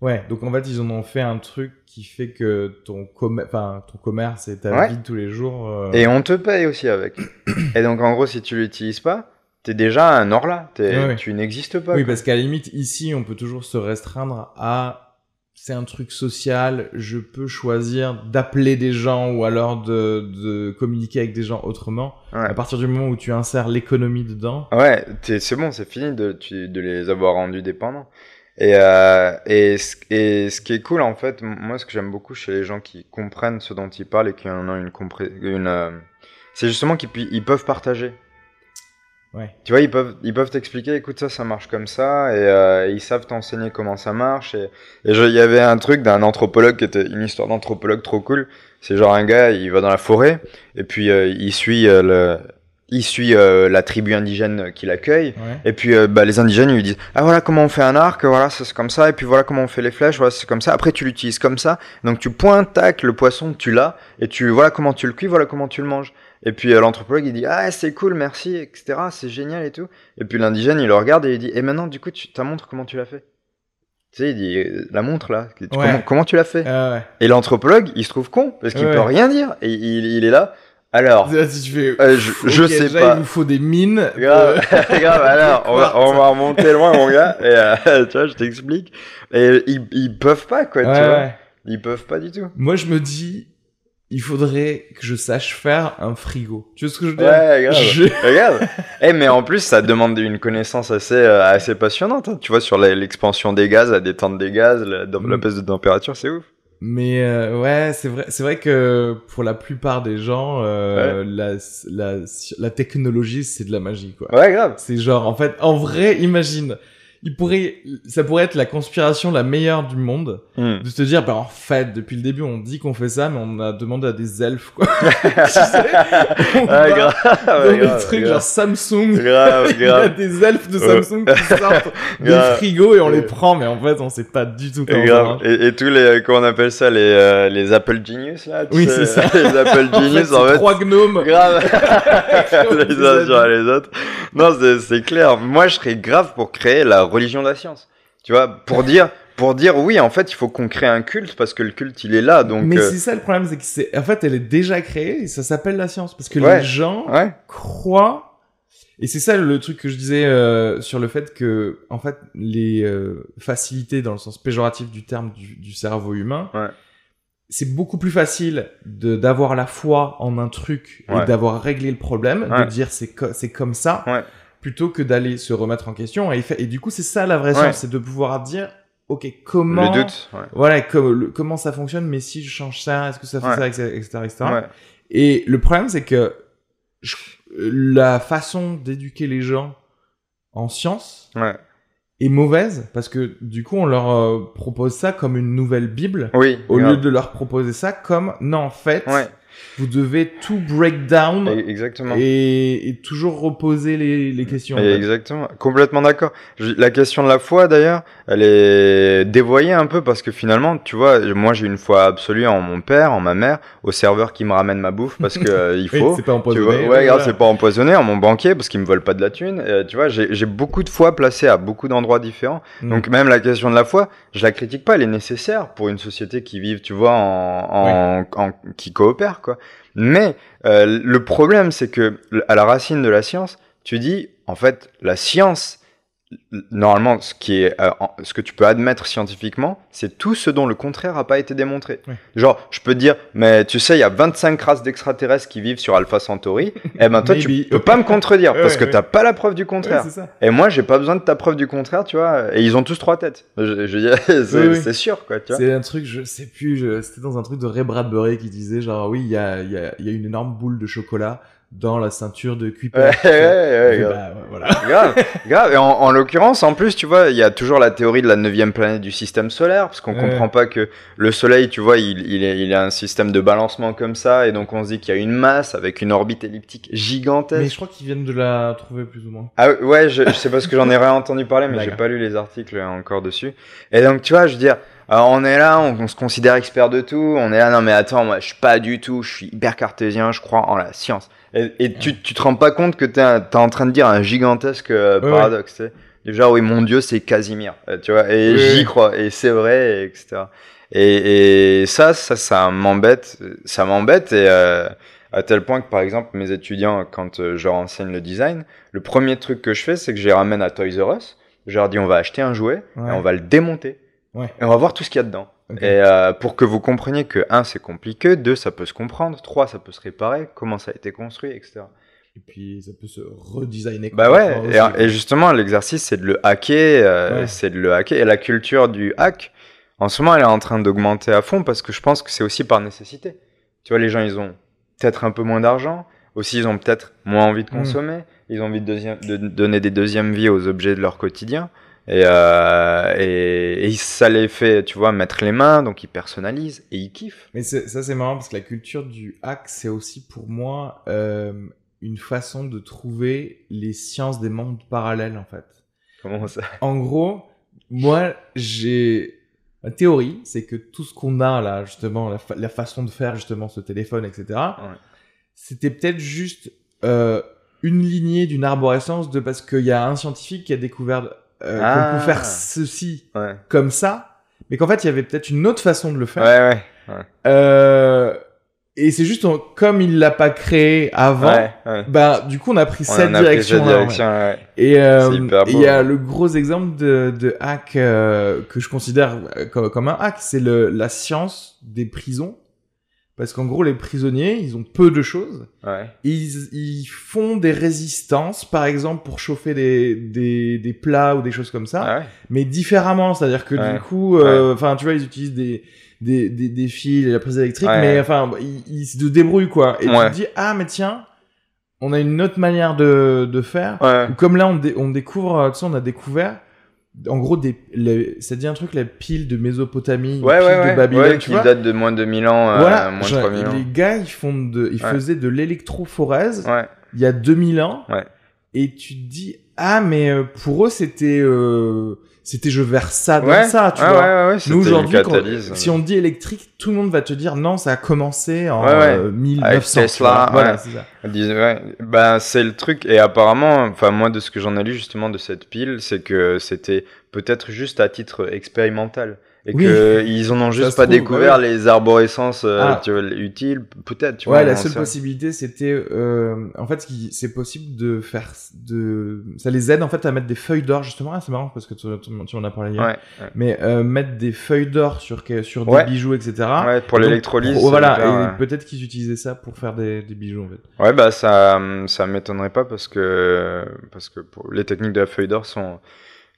Ouais, donc en fait, ils en ont fait un truc qui fait que ton, com enfin, ton commerce et ta Ouais. vie de tous les jours. euh, Et on te paye aussi avec. et donc, en gros, si tu l'utilises pas, t'es déjà un orla. Ouais, ouais. Tu n'existes pas. Oui, quoi. parce qu'à la limite, ici, on peut toujours se restreindre à c'est un truc social, je peux choisir d'appeler des gens ou alors de, de communiquer avec des gens autrement. Ouais. À partir du moment où tu insères l'économie dedans, Ouais, c'est bon, c'est fini de, de les avoir rendus dépendants. Et, euh, et, ce- et ce qui est cool, en fait, moi, ce que j'aime beaucoup chez les gens qui comprennent ce dont ils parlent et qui en ont une une, euh, c'est justement qu'ils peuvent partager. Ouais. Tu vois, ils peuvent, ils peuvent t'expliquer, écoute, ça, ça marche comme ça, et euh, ils savent t'enseigner comment ça marche. Et, il y avait un truc d'un anthropologue qui était une histoire d'anthropologue trop cool. C'est genre un gars, il va dans la forêt, et puis euh, il suit euh, le, il suit la tribu indigène qui l'accueille. Ouais. Et puis bah, les indigènes ils lui disent ah voilà comment on fait un arc voilà ça c'est comme ça et puis voilà comment on fait les flèches voilà c'est comme ça après tu l'utilises comme ça donc tu pointes tac le poisson tu l'as et tu voilà comment tu le cuis voilà comment tu le manges et puis euh, l'anthropologue il dit ah c'est cool merci etc c'est génial et tout et puis l'indigène il le regarde et il dit et maintenant du coup tu ta montre comment tu l'as fait? Tu sais il dit euh, la montre là tu- comment, comment tu l'as fait? Ah ouais. et l'anthropologue il se trouve con parce qu'il Ouais. peut rien dire et il, il est là alors Là, si fais, euh, je, sais déjà, pas il vous faut des mines. Grave, grave, alors, on va, Quartz. on va remonter loin, mon gars, et euh, tu vois, je t'explique. Et ils, ils peuvent pas, quoi, tu vois. Ils peuvent pas du tout. Moi, je me dis, il faudrait que je sache faire un frigo. Tu vois ce que je veux dire? Ouais, grave. Je- Regarde. Eh, mais en plus, ça demande une connaissance assez, euh, assez passionnante, hein. Tu vois, sur la- l'expansion des gaz, la détente des gaz, la, la Mm. baisse de température, c'est ouf. Mais euh, ouais, c'est vrai, c'est vrai que pour la plupart des gens, euh, la, la, la technologie, c'est de la magie, quoi. Ouais, grave. C'est genre, en fait, en vrai, imagine, il pourrait, ça pourrait être la conspiration la meilleure du monde, Hmm. de se dire, bah en fait, depuis le début, on dit qu'on fait ça, mais on a demandé à des elfes, quoi. Tu sais, on Ouais, va grave. dans des trucs grave. genre Samsung. Grave, Il y a des elfes de. Samsung qui sortent des frigos et on les prend, mais en fait, on sait pas du tout comment ça grave. Et, et tous les, comment on appelle ça, les, euh, les Apple Genius, là, tu Oui, c'est ça. Les Apple En fait, Genius, en fait, trois gnomes. Grave. les uns sur les autres. Non, c'est clair. Moi, je serais grave pour créer la religion de la science. Tu vois, pour dire, pour dire oui, en fait, il faut qu'on crée un culte parce que le culte, il est là. Donc, mais euh, c'est ça le problème, c'est que c'est, en fait, elle est déjà créée et ça s'appelle la science parce que Ouais. les gens ouais, croient. Et c'est ça le truc que je disais euh, sur le fait que, en fait, les euh, facilités dans le sens péjoratif du terme du, du cerveau humain, Ouais. c'est beaucoup plus facile de d'avoir la foi en un truc et d'avoir réglé le problème, de dire c'est co- c'est comme ça. Plutôt que d'aller se remettre en question. Et, du coup, c'est ça la vraie Ouais. science, c'est de pouvoir dire, ok, comment le doute. Ouais. voilà, comme, le- comment ça fonctionne, mais si je change ça, est-ce que ça fait Ouais. ça, etc., etc.. Et le problème, c'est que je- la façon d'éduquer les gens en sciences Ouais. est mauvaise, parce que du coup, on leur euh, propose ça comme une nouvelle Bible, Oui. au grave. lieu de leur proposer ça comme, non, en fait. Vous devez tout break down Exactement. et, et toujours reposer les, les questions. Exactement, complètement d'accord. La question de la foi, d'ailleurs, elle est dévoyée un peu parce que finalement, tu vois, moi j'ai une foi absolue en mon père, en ma mère, au serveur qui me ramène ma bouffe parce que euh, il faut. c'est pas Tu empoisonné. vois, ouais, voilà. regarde, c'est pas empoisonné, en mon banquier parce qu'ils me volent pas de la thune. Euh, tu vois, j'ai beaucoup de foi placées à beaucoup d'endroits différents. Mm. Donc même la question de la foi, je la critique pas, elle est nécessaire pour une société qui vive, tu vois, en, en, en- qui coopère, quoi. Mais euh, le problème, c'est que à la racine de la science, tu dis, en fait, la science, normalement, ce qui est, euh, ce que tu peux admettre scientifiquement, c'est tout ce dont le contraire n'a pas été démontré. Genre, je peux te dire, mais tu sais, il y a 25 races d'extraterrestres qui vivent sur Alpha Centauri. eh ben toi, tu peux pas me contredire parce que ouais. t'as pas la preuve du contraire. Et moi, j'ai pas besoin de ta preuve du contraire, tu vois. Et ils ont tous trois têtes. Je, je veux dire, c'est Oui, sûr, quoi, tu vois. C'est un truc, je sais plus, c'était dans un truc de Ray Bradbury qui disait genre oui, il y a, il y, a, il y a une énorme boule de chocolat dans la ceinture de Kuiper. Ouais, ouais, ouais, bah, Voilà. grave, grave. Et en, en l'occurrence, en plus, tu vois, il y a toujours la théorie de la neuvième planète du système solaire, parce qu'on Ouais. comprend pas que le Soleil, tu vois, il, il, est, il a un système de balancement comme ça, et donc on se dit qu'il y a une masse avec une orbite elliptique gigantesque. Mais je crois qu'ils viennent de la trouver plus ou moins. Ah ouais, je, je sais pas ce que j'en ai rien entendu parler, mais j'ai pas lu les articles encore dessus. Et donc, tu vois, je veux dire, alors, on est là, on, on se considère expert de tout, on est là, non mais attends, moi je suis pas du tout, je suis hyper cartésien, je crois en la science. Et, et tu, tu te rends pas compte que t'es t'es en train de dire un gigantesque euh, Ouais, paradoxe, tu sais. Déjà, oui, mon dieu, c'est Casimir, euh, tu vois, et Oui, j'y crois, et c'est vrai, et etc. Et, et ça, ça, ça m'embête, ça m'embête, et euh, à tel point que, par exemple, mes étudiants, quand euh, je leur enseigne le design, le premier truc que je fais, c'est que je les ramène à Toys R Us, je leur dis, on va acheter un jouet, Ouais. et on va le démonter, Ouais. et on va voir tout ce qu'il y a dedans. Et euh, pour que vous compreniez que, un, c'est compliqué, deux, ça peut se comprendre, trois, ça peut se réparer, comment ça a été construit, etc. Et puis ça peut se redesigner. Bah ouais, et, et justement, l'exercice, c'est de le hacker, euh, Ouais. c'est de le hacker. Et la culture du hack, en ce moment, elle est en train d'augmenter à fond parce que je pense que c'est aussi par nécessité. Tu vois, les gens, ils ont peut-être un peu moins d'argent, aussi, ils ont peut-être moins envie de Mm. consommer, ils ont envie de, de donner des deuxièmes vies aux objets de leur quotidien. Et, euh, et, et ça les fait, tu vois, mettre les mains, donc ils personnalisent et ils kiffent. Mais ça, c'est marrant parce que la culture du hack, c'est aussi pour moi euh, une façon de trouver les sciences des mondes parallèles, en fait. Comment ça? En gros, moi, j'ai. La théorie, c'est que tout ce qu'on a là, justement, la, fa- la façon de faire justement ce téléphone, etc., c'était peut-être juste euh, une lignée d'une arborescence de parce qu'il y a un scientifique qui a découvert euh, Ah. qu'on peut faire ceci Ouais, comme ça, mais qu'en fait, il y avait peut-être une autre façon de le faire. ouais, ouais. Euh, et c'est juste comme il l'a pas créé avant, ouais, ouais. bah du coup on a pris On cette pris direction. cette direction, ouais. Et euh, et il y a ouais. le gros exemple de, de hack euh, que je considère euh, comme, comme un hack, c'est la science des prisons. Parce qu'en gros, les prisonniers, ils ont peu de choses. ouais. Ils, ils font des résistances, par exemple, pour chauffer des, des, des plats ou des choses comme ça Ah ouais. mais différemment. C'est-à-dire que Ouais. du coup, euh, enfin, tu vois, ils utilisent des, des, des, des fils et la prise électrique, mais enfin, ils, ils se débrouillent, quoi. Et tu te dis, ah, mais tiens, on a une autre manière de, de faire. Ouais. Ou comme là, on, dé- on découvre, euh, tu sais, on a découvert, en gros, des, les- ça dit un truc, la pile de Mésopotamie, Ouais, pile ouais, de. Babylone, ouais, qui date de moins de 2000 ans, euh, voilà, moins de genre, 3000 ans. les gars, ils font de, ils faisaient de l'électrophorèse Ouais, il y a 2000 ans. Ouais. Et tu te dis, ah, mais euh, pour eux, c'était, euh, c'était je verse ça dans ouais, ça, tu ouais, vois. ouais, ouais, Nous aujourd'hui, si on dit électrique, tout le monde va te dire non, ça a commencé en euh, 1900. Avec tu vois. Tesla, voilà, c'est bah, c'est le truc. Et apparemment, enfin, moi, de ce que j'en ai lu justement de cette pile, c'est que c'était peut-être juste à titre expérimental. Et Oui. que ils en ont juste pas trouve, découvert les arborescences euh, Ah. tu vois, utiles, peut-être, tu Ouais, vois. la seule possibilité, c'était, euh, en fait, c'est possible de faire, de, ça les aide en fait à mettre des feuilles d'or justement. Ah, c'est marrant parce que tu, tu- tu en as parlé hier. Ouais, ouais. Mais euh, mettre des feuilles d'or sur sur Ouais. des bijoux, etc. Ouais, pour l'électrolyse. c'est voilà, et ouais. peut-être qu'ils utilisaient ça pour faire des, des bijoux en fait. Ouais, bah ça, ça m'étonnerait pas parce que parce que pour, les techniques de la feuille d'or sont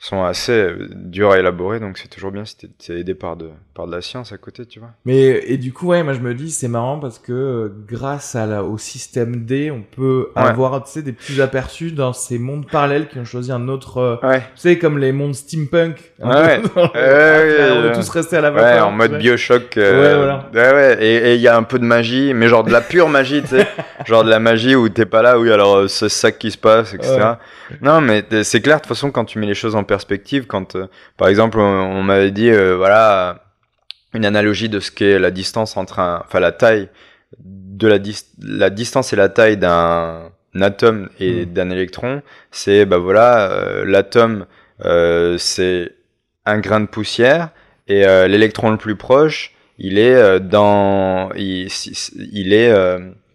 sont assez euh, dures à élaborer, donc c'est toujours bien si t'es aidé par de par de la science à côté, tu vois. Mais et du coup, ouais, moi je me dis c'est marrant parce que euh, grâce à la, au système D, on peut Ouais. avoir tu sais des petits aperçus dans ces mondes parallèles qui ont choisi un autre. euh, Ouais. tu sais comme les mondes steampunk. un Ouais, ouais, ouais, on ouais. tous restés à la Ouais, vapeur. en mode. Bioshock. Ouais, voilà. Ouais, ouais. Et il y a un peu de magie, mais genre de la pure magie, tu sais. genre de la magie où t'es pas là, oui, alors c'est ça qui se passe, etc. Ouais. Non, mais c'est clair, de toute façon, quand tu mets les choses en perspective, quand, euh, par exemple, on, on m'avait dit, euh, voilà, une analogie de ce qu'est la distance entre un, enfin, la taille de la, dis- la distance et la taille d'un atome et Mm. d'un électron, c'est, bah voilà, euh, l'atome, c'est un grain de poussière et l'électron le plus proche, il est dans, il, il est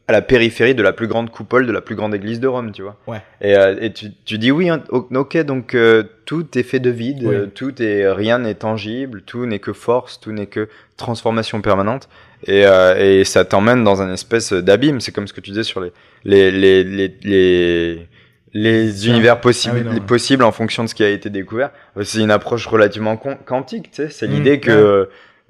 à la périphérie de la plus grande coupole de la plus grande église de Rome, tu vois. Ouais. Et, euh, et tu, tu dis oui, hein, ok, donc euh, tout est fait de vide, Oui. euh, tout est, rien n'est tangible, tout n'est que force, tout n'est que transformation permanente. Et, euh, et ça t'emmène dans un espèce d'abîme. C'est comme ce que tu disais sur les les les les les, univers possibles Ah oui, possibles en fonction de ce qui a été découvert. C'est une approche relativement quantique, tu sais. C'est Mm, l'idée que ouais. euh,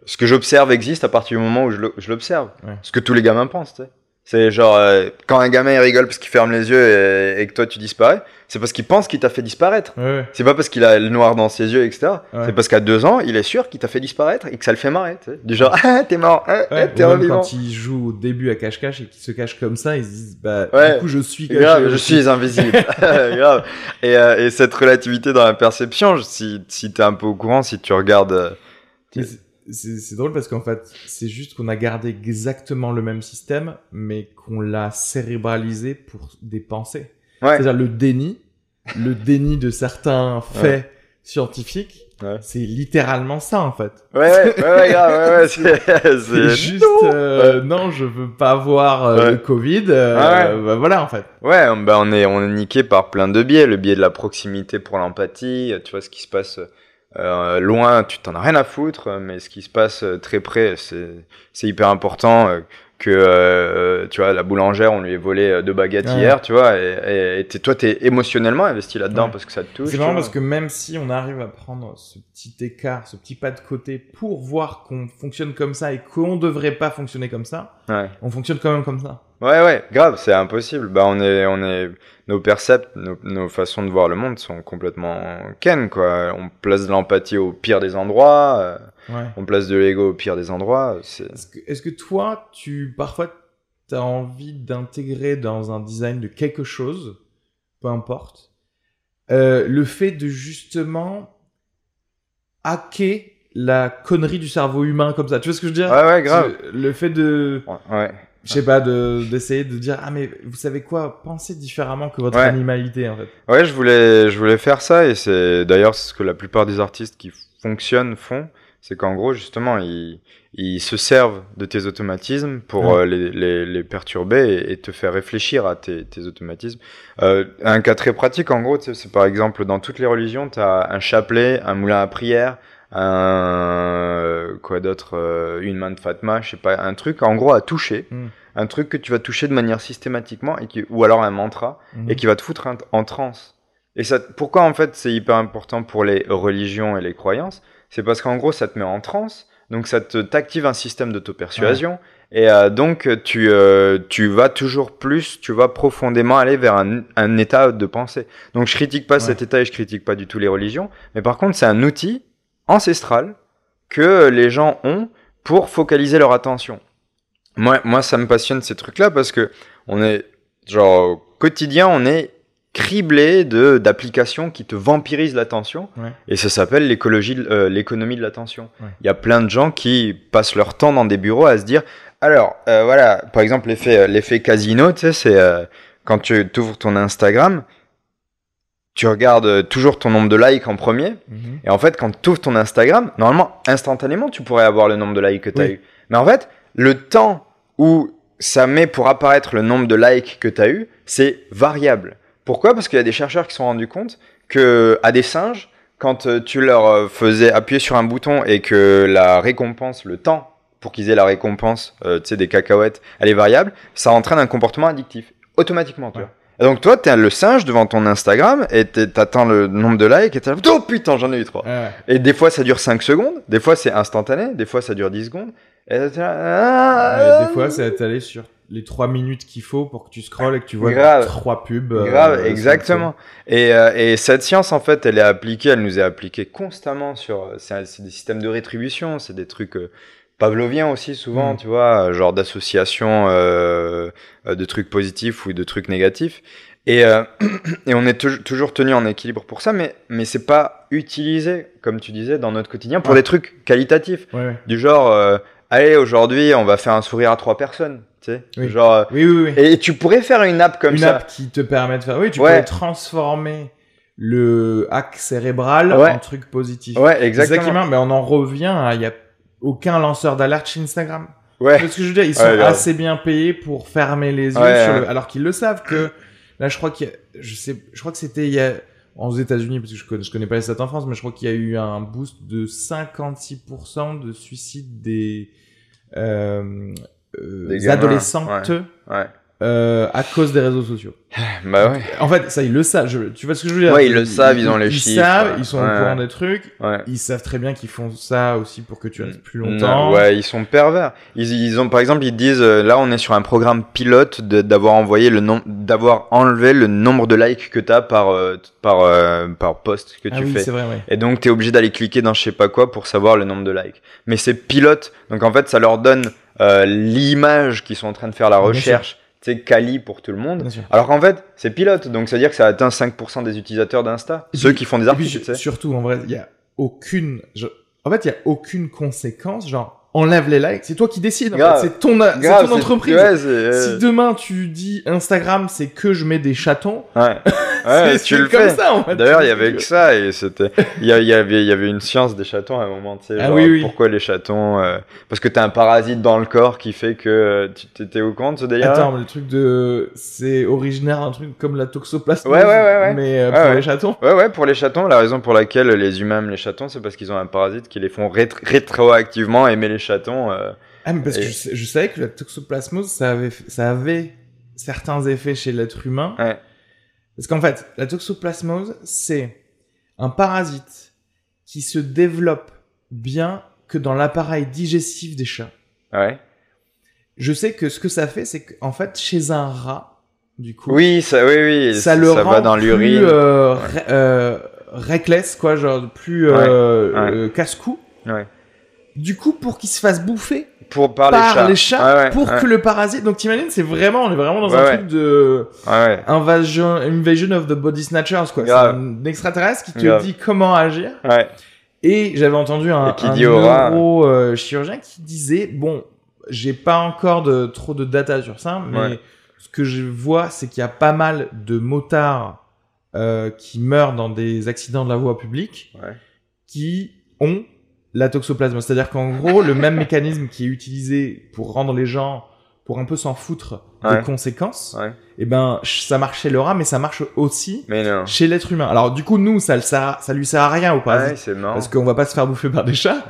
ce que j'observe existe à partir du moment où je l'observe. Ouais. Ce que tous les gamins pensent, tu sais. C'est genre, euh, quand un gamin il rigole parce qu'il ferme les yeux et, et que toi tu disparais, c'est parce qu'il pense qu'il t'a fait disparaître. Ouais, ouais. C'est pas parce qu'il a le noir dans ses yeux, etc. Ouais. C'est parce qu'à deux ans, il est sûr qu'il t'a fait disparaître et que ça le fait marrer. tu sais. Du genre, ah, t'es mort, ah, t'es revivant. quand ils jouent au début à cache-cache et qu'ils se cachent comme ça, ils se disent bah Ouais. du coup je suis caché. Grave, je suis invisible. Grave. Et, euh, et cette relativité dans la perception, si, si t'es un peu au courant, si tu regardes. euh, c'est- drôle parce qu'en fait, c'est juste qu'on a gardé exactement le même système, mais qu'on l'a cérébralisé pour des pensées. Ouais. C'est-à-dire le déni, le déni de certains faits scientifiques, Ouais. c'est littéralement ça en fait. Ouais, ouais, ouais, ouais, grave, c'est, juste, euh, non, je veux pas voir euh, le Covid. euh, Ah ouais. bah, voilà en fait. Ouais, bah on est on est niqué par plein de biais, le biais de la proximité pour l'empathie, tu vois ce qui se passe euh, loin, tu t'en as rien à foutre, mais ce qui se passe euh, très près, c'est hyper important euh, que euh, tu vois la boulangère, on lui a volé euh, deux baguettes hier, tu vois, et, et, et t'es- toi t'es émotionnellement investi là-dedans Ouais. parce que ça te touche. C'est marrant parce que même si on arrive à prendre ce petit écart, ce petit pas de côté pour voir qu'on fonctionne comme ça et qu'on devrait pas fonctionner comme ça, Ouais. on fonctionne quand même comme ça. Ouais, ouais, grave, c'est impossible. Bah, on est, on est, nos percepts, nos, nos façons de voir le monde sont complètement ken, quoi. On place de l'empathie au pire des endroits, euh, Ouais. on place de l'ego au pire des endroits. C'est, Est-ce que, est-ce que toi, tu parfois t'as envie d'intégrer dans un design de quelque chose, peu importe, euh, le fait de justement hacker la connerie du cerveau humain comme ça? Tu vois ce que je veux dire? Ouais, ouais, grave. Le fait de Ouais, ouais. je sais pas, de d'essayer de dire ah mais vous savez quoi, pensez différemment que votre Ouais. animalité en fait. Ouais, je voulais, je voulais faire ça et c'est d'ailleurs ce que la plupart des artistes qui fonctionnent font, c'est qu'en gros justement ils, ils se servent de tes automatismes pour Ouais. euh, les, les, les perturber et, et te faire réfléchir à tes, tes automatismes. Euh, un cas très pratique en gros, c'est par exemple dans toutes les religions, tu as un chapelet, un moulin à prière, un quoi d'autre, euh, une main de Fatma, je sais pas, un truc en gros à toucher, Mm. un truc que tu vas toucher de manière systématiquement et qui, ou alors un mantra Mhm. et qui va te foutre en transe. Et ça, pourquoi en fait c'est hyper important pour les religions et les croyances? C'est parce qu'en gros ça te met en transe, donc ça te t'active un système d'auto-persuasion, et euh, donc tu, euh, tu vas toujours plus, tu vas profondément aller vers un, un état de pensée. Donc je critique pas Ouais. cet état et je critique pas du tout les religions, mais par contre c'est un outil ancestral que les gens ont pour focaliser leur attention. Moi, moi ça me passionne ces trucs-là parce que on est genre au quotidien, on est criblé de d'applications qui te vampirisent l'attention Ouais. et ça s'appelle l'écologie euh, l'économie de l'attention. Il Ouais. y a plein de gens qui passent leur temps dans des bureaux à se dire alors euh, voilà, par exemple l'effet euh, l'effet casino, tu sais c'est euh, quand tu ouvres ton Instagram, tu regardes toujours ton nombre de likes en premier Mhm. et en fait, quand tu ouvres ton Instagram, normalement, instantanément, tu pourrais avoir le nombre de likes que tu as Oui. eu. Mais en fait, le temps où ça met pour apparaître le nombre de likes que tu as eu, c'est variable. Pourquoi? Parce qu'il y a des chercheurs qui se sont rendus compte que à des singes, quand euh, tu leur euh, faisais appuyer sur un bouton et que la récompense, le temps pour qu'ils aient la récompense, euh, tu sais, des cacahuètes, elle est variable, ça entraîne un comportement addictif. Automatiquement, tu Ouais. vois. Et donc toi, t'es le singe devant ton Instagram et t'attends le nombre de likes et t'es là, oh putain, j'en ai eu trois. Ouais. Et des fois, ça dure 5 secondes, des fois, c'est instantané, des fois, ça dure 10 secondes. Et ah, des fois, c'est étalé sur les trois minutes qu'il faut pour que tu scrolles et que tu vois Grave. trois pubs. euh, Grave, exactement. Et, euh, et cette science, en fait, elle est appliquée, elle nous est appliquée constamment sur. C'est un- c'est des systèmes de rétribution, c'est des trucs euh, pavloviens aussi, souvent, Mm. tu vois, euh, genre d'association euh, euh, de trucs positifs ou de trucs négatifs. Et, euh, et on est tou- toujours tenu en équilibre pour ça, mais, mais c'est pas utilisé, comme tu disais, dans notre quotidien pour Ouais. des trucs qualitatifs. Ouais, ouais. Du genre, euh, allez, aujourd'hui, on va faire un sourire à trois personnes. Tu sais Oui. Genre, euh, Oui, oui, oui. et tu pourrais faire une app comme Une ça. app qui te permet de faire. Oui, tu Ouais. peux transformer le hack cérébral Ouais. en truc positif. Ouais, exactement. Exactement. Mais on en revient à. Il y a aucun lanceur d'alerte chez Instagram. Ouais. Tu vois ce que je veux dire? Ils sont Ouais, assez bien payés pour fermer les yeux sur le... alors qu'ils le savent que là, je crois qu'il y a... je sais, je crois que c'était il y a aux États-Unis parce que je connais, je connais pas les stats en France, mais je crois qu'il y a eu un boost de 56% de suicides des, euh, euh, Des gamins, adolescentes Ouais. Euh, à cause des réseaux sociaux. Bah ouais. En fait, ça, ils le savent. Je- tu vois ce que je veux dire? Ouais, ils le savent, ils ont les Ils chiffres, savent, ouais. ils sont Ouais. au courant des trucs. Ouais. Ils savent très bien qu'ils font ça aussi pour que tu restes plus Non, longtemps. ouais, ils sont pervers. Ils, ils ont, par exemple, ils disent, euh, là, on est sur un programme pilote d'avoir envoyé le nombre, d'avoir enlevé le nombre de likes que t'as par, euh, par, euh, par post que ah tu oui, fais. c'est vrai, ouais. Et donc, t'es obligé d'aller cliquer dans je sais pas quoi pour savoir le nombre de likes. Mais c'est pilote. Donc, en fait, ça leur donne euh, l'image qu'ils sont en train de faire la recherche. C'est quali pour tout le monde. Alors qu'en fait, c'est pilote. Donc, c'est-à-dire que ça atteint 5% des utilisateurs d'Insta. Ceux puis- qui font des puis, articles, tu sais. surtout, en vrai, il y a aucune. je- En fait, il y a aucune conséquence. Genre, enlève les likes. C'est toi qui décides. C'est ton, entreprise. ouais, euh, Si demain tu dis Instagram, c'est que je mets des chatons. ouais. Ouais, c'est tu le comme fais. ça en fait. D'ailleurs, il y avait que ça et c'était, il y, avait, il y avait une science des chatons à un moment, tu sais, Ah genre, oui, oui. pourquoi les chatons, euh, parce que t'as un parasite dans le corps qui fait que euh, tu t'étais au de ce délire. Attends, mais le truc de. C'est originaire d'un truc comme la toxoplasmose. Ouais, ouais, ouais. Mais euh, pour les chatons. Ouais, ouais, pour les chatons, la raison pour laquelle les humains aiment les chatons, c'est parce qu'ils ont un parasite qui les font rétro- rétroactivement aimer les chatons. Euh. Ah, mais parce Et- que je, savais que la toxoplasmose, ça avait, ça avait certains effets chez l'être humain. Ouais. Parce qu'en fait, la toxoplasmose, c'est un parasite qui se développe bien que dans l'appareil digestif des chats. Ouais. Je sais que ce que ça fait, c'est qu'en fait, chez un rat, du coup, Oui, ça, oui, oui, ça le rend va dans plus euh, euh, reckless, quoi, genre plus euh, Ouais, casse-cou. Ouais. Du coup, pour qu'il se fasse bouffer Pour par, par les chats. Ouais, pour ouais. que le parasite. Donc t'imagines, c'est vraiment, on est vraiment dans Ouais, un truc de invasion, invasion of the body snatchers, quoi. C'est un extraterrestre qui te Grave. dit comment agir. Et j'avais entendu un, qui un neurochirurgien qui disait bon, j'ai pas encore de trop de data sur ça, mais ce que je vois, c'est qu'il y a pas mal de motards euh, qui meurent dans des accidents de la voie publique, qui ont la toxoplasmose. C'est-à-dire qu'en gros, le même mécanisme qui est utilisé pour rendre les gens, pour un peu s'en foutre Ouais. des conséquences, Ouais. et ben ch- ça marche chez le rat, mais ça marche aussi Mais chez l'être humain. Alors du coup, nous, ça, lui sert à rien au parasite. Ouais. Parce qu'on va pas se faire bouffer par des chats.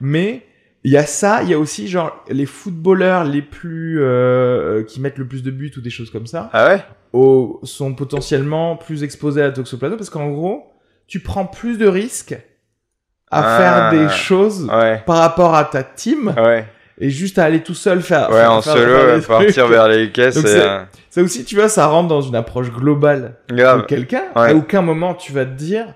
Mais il y a ça, il y a aussi genre les footballeurs les plus euh, qui mettent le plus de buts ou des choses comme ça Ah ouais? au- sont potentiellement plus exposés à la toxoplasmose parce qu'en gros, tu prends plus de risques à Ah. faire des choses Ouais. par rapport à ta team Ouais. et juste à aller tout seul faire. Ouais, faire- en faire- solo, faire partir vers les caisses et, euh, Ça aussi, tu vois, ça rentre dans une approche globale de quelqu'un. Ouais. À aucun moment tu vas te dire.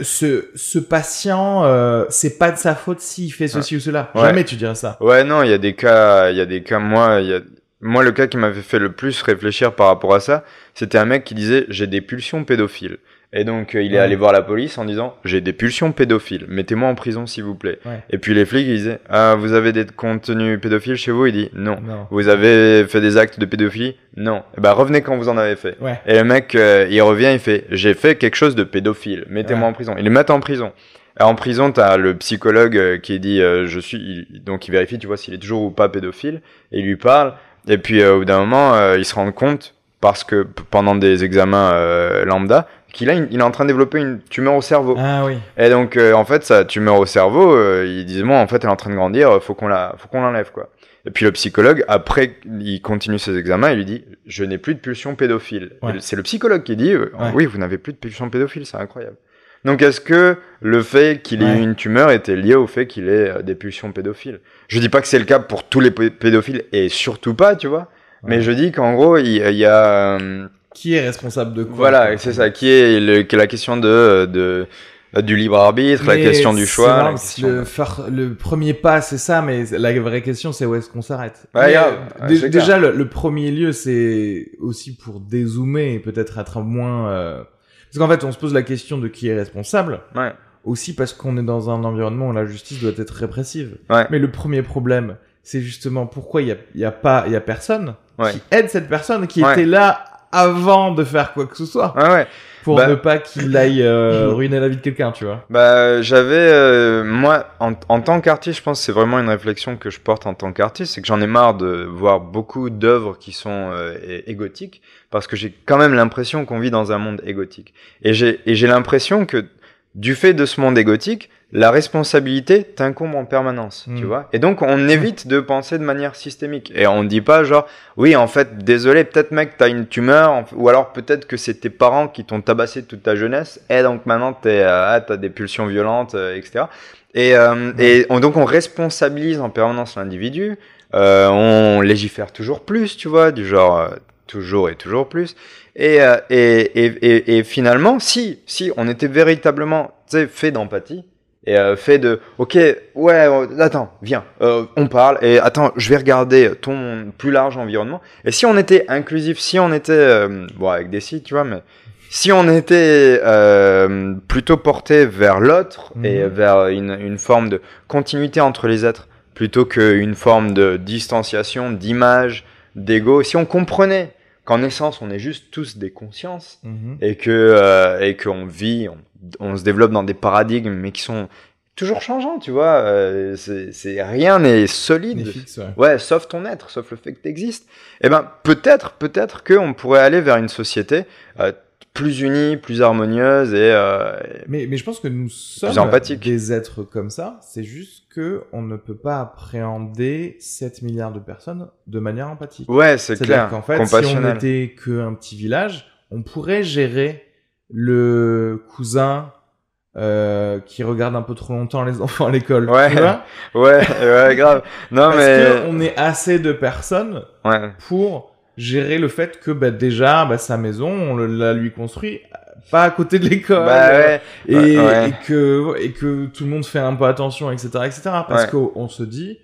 Ce, ce patient, euh, c'est pas de sa faute s'il fait ceci ou cela. Jamais tu diras ça. Ouais, non, il y a des cas, il y a des cas, moi, il y a, moi, le cas qui m'avait fait le plus réfléchir par rapport à ça, c'était un mec qui disait, j'ai des pulsions pédophiles. Et donc, euh, il est Ouais. allé voir la police en disant, j'ai des pulsions pédophiles, mettez-moi en prison, s'il vous plaît. Ouais. Et puis les flics, ils disaient, ah, vous avez des contenus pédophiles chez vous? Il dit, non. Non. Vous avez fait des actes de pédophilie? Non. Eh ben, revenez quand vous en avez fait. Ouais. Et le mec, euh, il revient, il fait J'ai fait quelque chose de pédophile, mettez-moi en prison. Ils le mettent en prison. Et en prison, t'as le psychologue euh, qui dit euh, Je suis. il- donc il vérifie, tu vois, s'il est toujours ou pas pédophile, et il lui parle. Et puis au bout d'un moment, euh, il se rend compte, parce que pendant des examens lambda, qu'il a une- il est en train de développer une tumeur au cerveau. Ah oui. Et donc, euh, en fait, sa tumeur au cerveau, euh, ils disent bon, en fait, elle est en train de grandir, euh, faut qu'on la, faut qu'on l'enlève, quoi. Et puis le psychologue, après, il continue ses examens, il lui dit je n'ai plus de pulsion pédophile. Ouais. C'est le psychologue qui dit euh, Ouais. oui, vous n'avez plus de pulsion pédophile, c'est incroyable. Donc, est-ce que le fait qu'il ait Ouais. eu une tumeur était lié au fait qu'il ait des pulsions pédophiles? Je dis pas que c'est le cas pour tous les pé- pédophiles et surtout pas, tu vois. Mais je dis qu'en gros, il, il y a Qui est responsable de quoi voilà, c'est ça, qui est, le, la question de, de du libre arbitre, la question du choix. marrant, la parce question- que Le, faire- le premier pas, c'est ça, mais la vraie question, c'est où est-ce qu'on s'arrête. Ouais, euh, Ouais, déjà, le, le premier lieu, c'est aussi pour dézoomer et peut-être être moins. euh, Parce qu'en fait, on se pose la question de qui est responsable. Ouais. Aussi parce qu'on est dans un environnement où la justice doit être répressive. Ouais. Mais le premier problème, c'est justement pourquoi il y a, y a pas, il y a personne qui aide cette personne qui était là avant de faire quoi que ce soit Ouais, ouais. pour Bah- ne pas qu'il aille euh, ruiner la vie de quelqu'un, tu vois. Bah, j'avais, euh, moi, en, en tant qu'artiste, je pense que c'est vraiment une réflexion que je porte en tant qu'artiste, c'est que j'en ai marre de voir beaucoup d'œuvres qui sont euh, égotiques, parce que j'ai quand même l'impression qu'on vit dans un monde égotique. Et j'ai, et j'ai l'impression que, du fait de ce monde égotique, la responsabilité t'incombe en permanence, tu Mm. vois. Et donc, on évite de penser de manière systémique. Et on dit pas genre, oui, en fait, désolé, peut-être mec, t'as une tumeur, ou alors peut-être que c'est tes parents qui t'ont tabassé toute ta jeunesse, et donc maintenant t'es, euh, ah, t'as des pulsions violentes, euh, etc. Et, euh, et on- donc on responsabilise en permanence l'individu. Euh, on légifère toujours plus, tu vois, du genre euh, toujours et toujours plus. Et, euh, et, et, et, et finalement, si, si on était véritablement, fait d'empathie et euh, fait de, ok, ouais, attends, viens, euh, on parle et attends, je vais regarder ton plus large environnement. Et si on était inclusif, si on était, euh, bon, avec des sites, tu vois, mais si on était euh, plutôt porté vers l'autre et Mhm. vers une, une forme de continuité entre les êtres, plutôt qu'une forme de distanciation, d'image, d'ego, si on comprenait qu'en essence on est juste tous des consciences Mhm. et que euh, et qu'on vit, on, on se développe dans des paradigmes mais qui sont toujours changeants, tu vois, euh, c'est rien n'est solide. Ouais. Ouais, sauf ton être, sauf le fait que tu existes. Eh ben, peut-être, peut-être qu'on pourrait aller vers une société euh, plus unie, plus harmonieuse et, euh, Mais, mais je pense que nous sommes des êtres comme ça. C'est juste que on ne peut pas appréhender 7 milliards de personnes de manière empathique. ouais, c'est clair, qu'en fait, si on n'était qu'un petit village, on pourrait gérer le cousin euh, qui regarde un peu trop longtemps les enfants à l'école. Ouais. Ouais, ouais, grave. Non Parce mais qu'on est assez de personnes ouais, pour gérer le fait que bah, déjà bah, sa maison, on la lui construit pas à côté de l'école. bah ouais, et, Ouais, et que et que tout le monde fait un peu attention etc etc parce Ouais. qu'on on se dit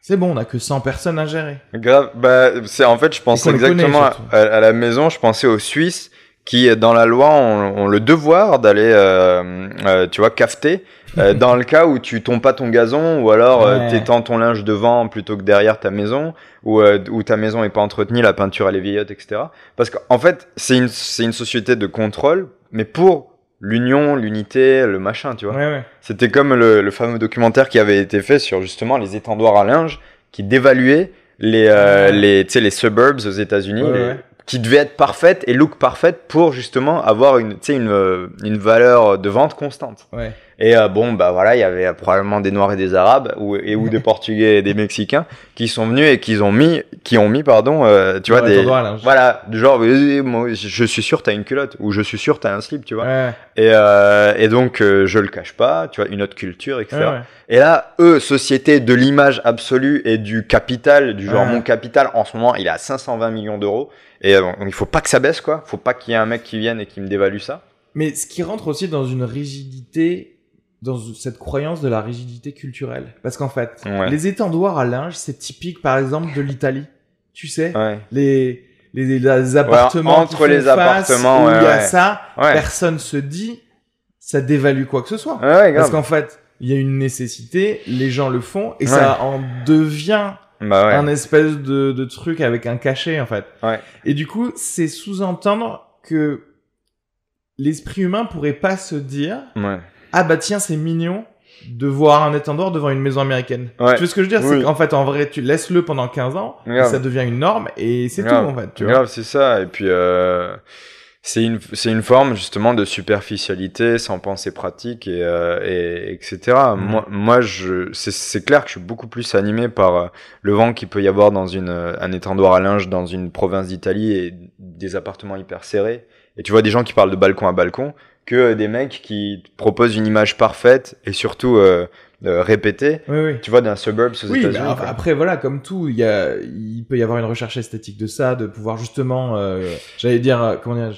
c'est bon on a que 100 personnes à gérer grave. Bah c'est en fait, je pensais connaît, exactement à la maison. Je pensais aux Suisses qui, dans la loi, ont, ont le devoir d'aller, euh, euh, tu vois, cafeter. euh, dans le cas où tu tombes pas ton gazon ou alors euh, Ouais. t'étends ton linge devant plutôt que derrière ta maison ou euh, où ta maison est pas entretenue, la peinture elle est vieillotte, etc. Parce qu'en fait c'est une c'est une société de contrôle, mais pour l'union, l'unité, le machin, tu vois. ouais ouais C'était comme le, le fameux documentaire qui avait été fait sur justement les étendoirs à linge qui dévaluaient les, euh, les, tu sais, les suburbs aux États-Unis, ouais. Qui devaient être parfaites et look parfaites pour justement avoir une, une, euh, une valeur de vente constante. Et euh, bon, bah voilà, il y avait probablement des Noirs et des Arabes ou, et ou des Portugais et des Mexicains qui sont venus et qui ont mis, qui ont mis, pardon, euh, tu vois, des, voilà, du genre, euh, je suis sûr t'as une culotte ou je suis sûr t'as un slip, tu vois. ouais Et, euh, et donc, euh, je le cache pas, tu vois, une autre culture, etc. ouais. Et là, eux, société de l'image absolue et du capital, du genre mon capital, en ce moment, il est à 520 millions d'euros. Et euh, donc, il faut pas que ça baisse, quoi. Faut pas qu'il y ait un mec qui vienne et qui me dévalue ça. mais ce qui rentre aussi dans une rigidité dans cette croyance de la rigidité culturelle parce qu'en fait Ouais. les étendoirs à linge c'est typique par exemple de l'Italie tu sais Ouais. les les, les appartements entre qui font les face, appartements, où ouais, il y a ouais. ça Ouais. personne se dit ça dévalue quoi que ce soit Ouais, ouais, Parce qu'en fait, il y a une nécessité, les gens le font, et Ouais. ça en devient Bah ouais. un espèce de, de truc avec un cachet, en fait. Ouais. Et du coup, c'est sous-entendre que l'esprit humain pourrait pas se dire Ouais. Ah bah tiens, c'est mignon de voir un étendard devant une maison américaine. Ouais. Tu vois ce que je veux dire? Oui. C'est qu'en fait, en vrai, tu laisses-le pendant 15 ans, et ça devient une norme, et c'est tout, en fait. Tu vois Grave, c'est ça. Et puis, euh, c'est une, une forme justement de superficialité sans pensée pratique et, euh, et etc. Mhm. Moi, moi, je, c'est, clair que je suis beaucoup plus animé par euh, le vent qu'il peut y avoir dans une, un étendoir à linge dans une province d'Italie et des appartements hyper serrés. Et tu vois des gens qui parlent de balcon à balcon que euh, des mecs qui proposent une image parfaite et surtout euh, euh, répétée. Oui, oui. Tu vois d'un suburbs aux Oui, États-Unis. quoi. après voilà, comme tout, il y a, il peut y avoir une recherche esthétique de ça, de pouvoir justement, euh, j'allais dire, euh, comment dire,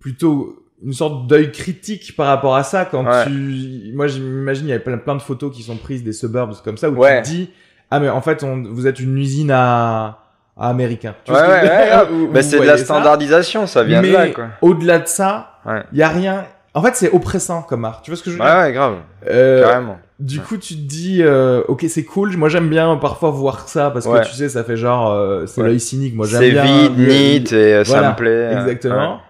plutôt une sorte d'œil critique par rapport à ça quand Ouais. tu, moi j'imagine il y a plein, plein de photos qui sont prises des suburbs comme ça où Ouais. tu te dis, ah mais en fait on, vous êtes une usine à, à américain. Tu Ouais, ouais, ouais. Où- où Bah, c'est de la standardisation, ça vient mais de là, au-delà de ça, Ouais. il y a rien. En fait, c'est oppressant comme art. Tu vois ce que je veux Ouais, dire? ouais, grave. Euh, Carrément. du coup, tu te dis, euh, ok, c'est cool. Moi, j'aime bien parfois voir ça parce Ouais. que tu sais, ça fait genre, euh, c'est Ouais. l'œil cynique. Moi, j'aime C'est bien. vide, le- neat et euh, ça Voilà, me plaît. Exactement.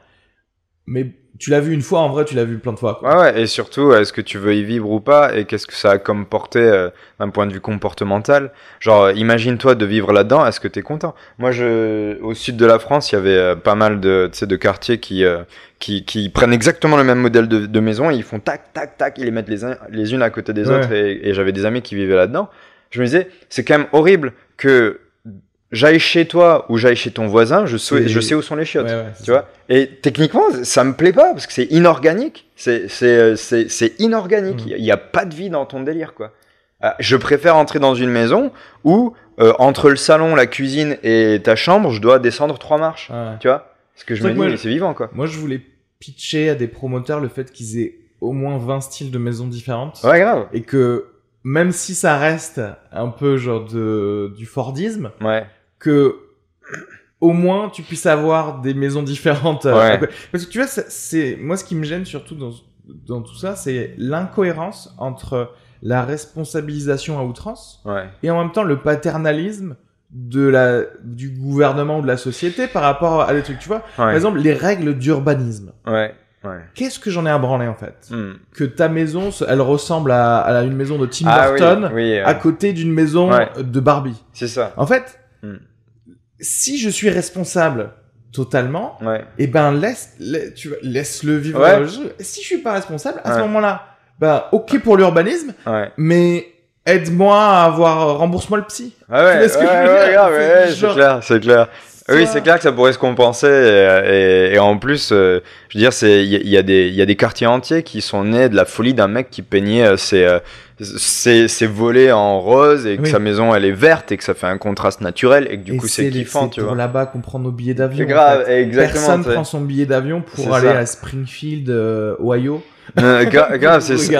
Mais tu l'as vu une fois, en vrai, tu l'as vu plein de fois. Quoi. Ouais, ouais, et surtout, est-ce que tu veux y vivre ou pas, et qu'est-ce que ça a comme portée euh, d'un point de vue comportemental? Genre, imagine-toi de vivre là-dedans, est-ce que t'es content? Moi, je, au sud de la France, il y avait euh, pas mal de, de quartiers qui, euh, qui, qui prennent exactement le même modèle de, de maison, et ils font tac, tac, tac, ils les mettent les, uns, les unes à côté des Ouais. autres, et, et j'avais des amis qui vivaient là-dedans. Je me disais, c'est quand même horrible que j'aille chez toi ou j'aille chez ton voisin, je sais, C'est- je sais où sont les chiottes. Ouais, ouais, c'est Tu ça. vois Et techniquement, ça me plaît pas parce que c'est inorganique. C'est c'est euh, c'est c'est inorganique. Mm. Il y, a pas de vie dans ton délire quoi. Euh, je préfère entrer dans une maison où euh, entre le salon, la cuisine et ta chambre, je dois descendre trois marches. Ouais. Tu vois Parce que je me dis, c'est vivant quoi. Moi, je voulais pitcher à des promoteurs le fait qu'ils aient au moins 20 styles de maisons différentes. Ouais, grave. Et que même si ça reste un peu genre de, du Fordisme, Ouais. Que au moins tu puisses avoir des maisons différentes. euh, Ouais. Parce que tu vois, c'est- moi ce qui me gêne surtout dans, dans tout ça, c'est l'incohérence entre la responsabilisation à outrance Ouais. et en même temps le paternalisme de la du gouvernement ou de la société par rapport à des trucs. Tu vois, par exemple, les règles d'urbanisme. Ouais. Ouais. Qu'est-ce que j'en ai à branler en fait? Hmm. Que ta maison, elle ressemble à, à une maison de Tim Ah oui, Burton à côté d'une maison de Barbie. c'est ça. En fait, Hmm. Si je suis responsable totalement, Ouais. eh ben laisse, la- tu vois, laisse le vivre Ouais. le jeu. Et si je suis pas responsable, à ce Ouais. moment-là, bah ok pour l'urbanisme, Ouais. mais aide-moi à avoir rembourse-moi le psy. Ah ouais, ouais, ouais, C'est ouais, c'est clair, c'est clair. Oui, Ça- c'est clair que ça pourrait se compenser et, et- et en plus, euh, je veux dire, il y, y a des il y a des quartiers entiers qui sont nés de la folie d'un mec qui peignait euh, ses, euh, ses ses volets en rose et que Oui. sa maison elle est verte et que ça fait un contraste naturel et que du Et coup c'est kiffant, tu vois. là-bas qu'on prend nos billets d'avion. C'est en grave, fait. exactement. Personne prend son billet d'avion pour aller ça. à Springfield, euh, Ohio. Euh, gra- grave, c'est ça.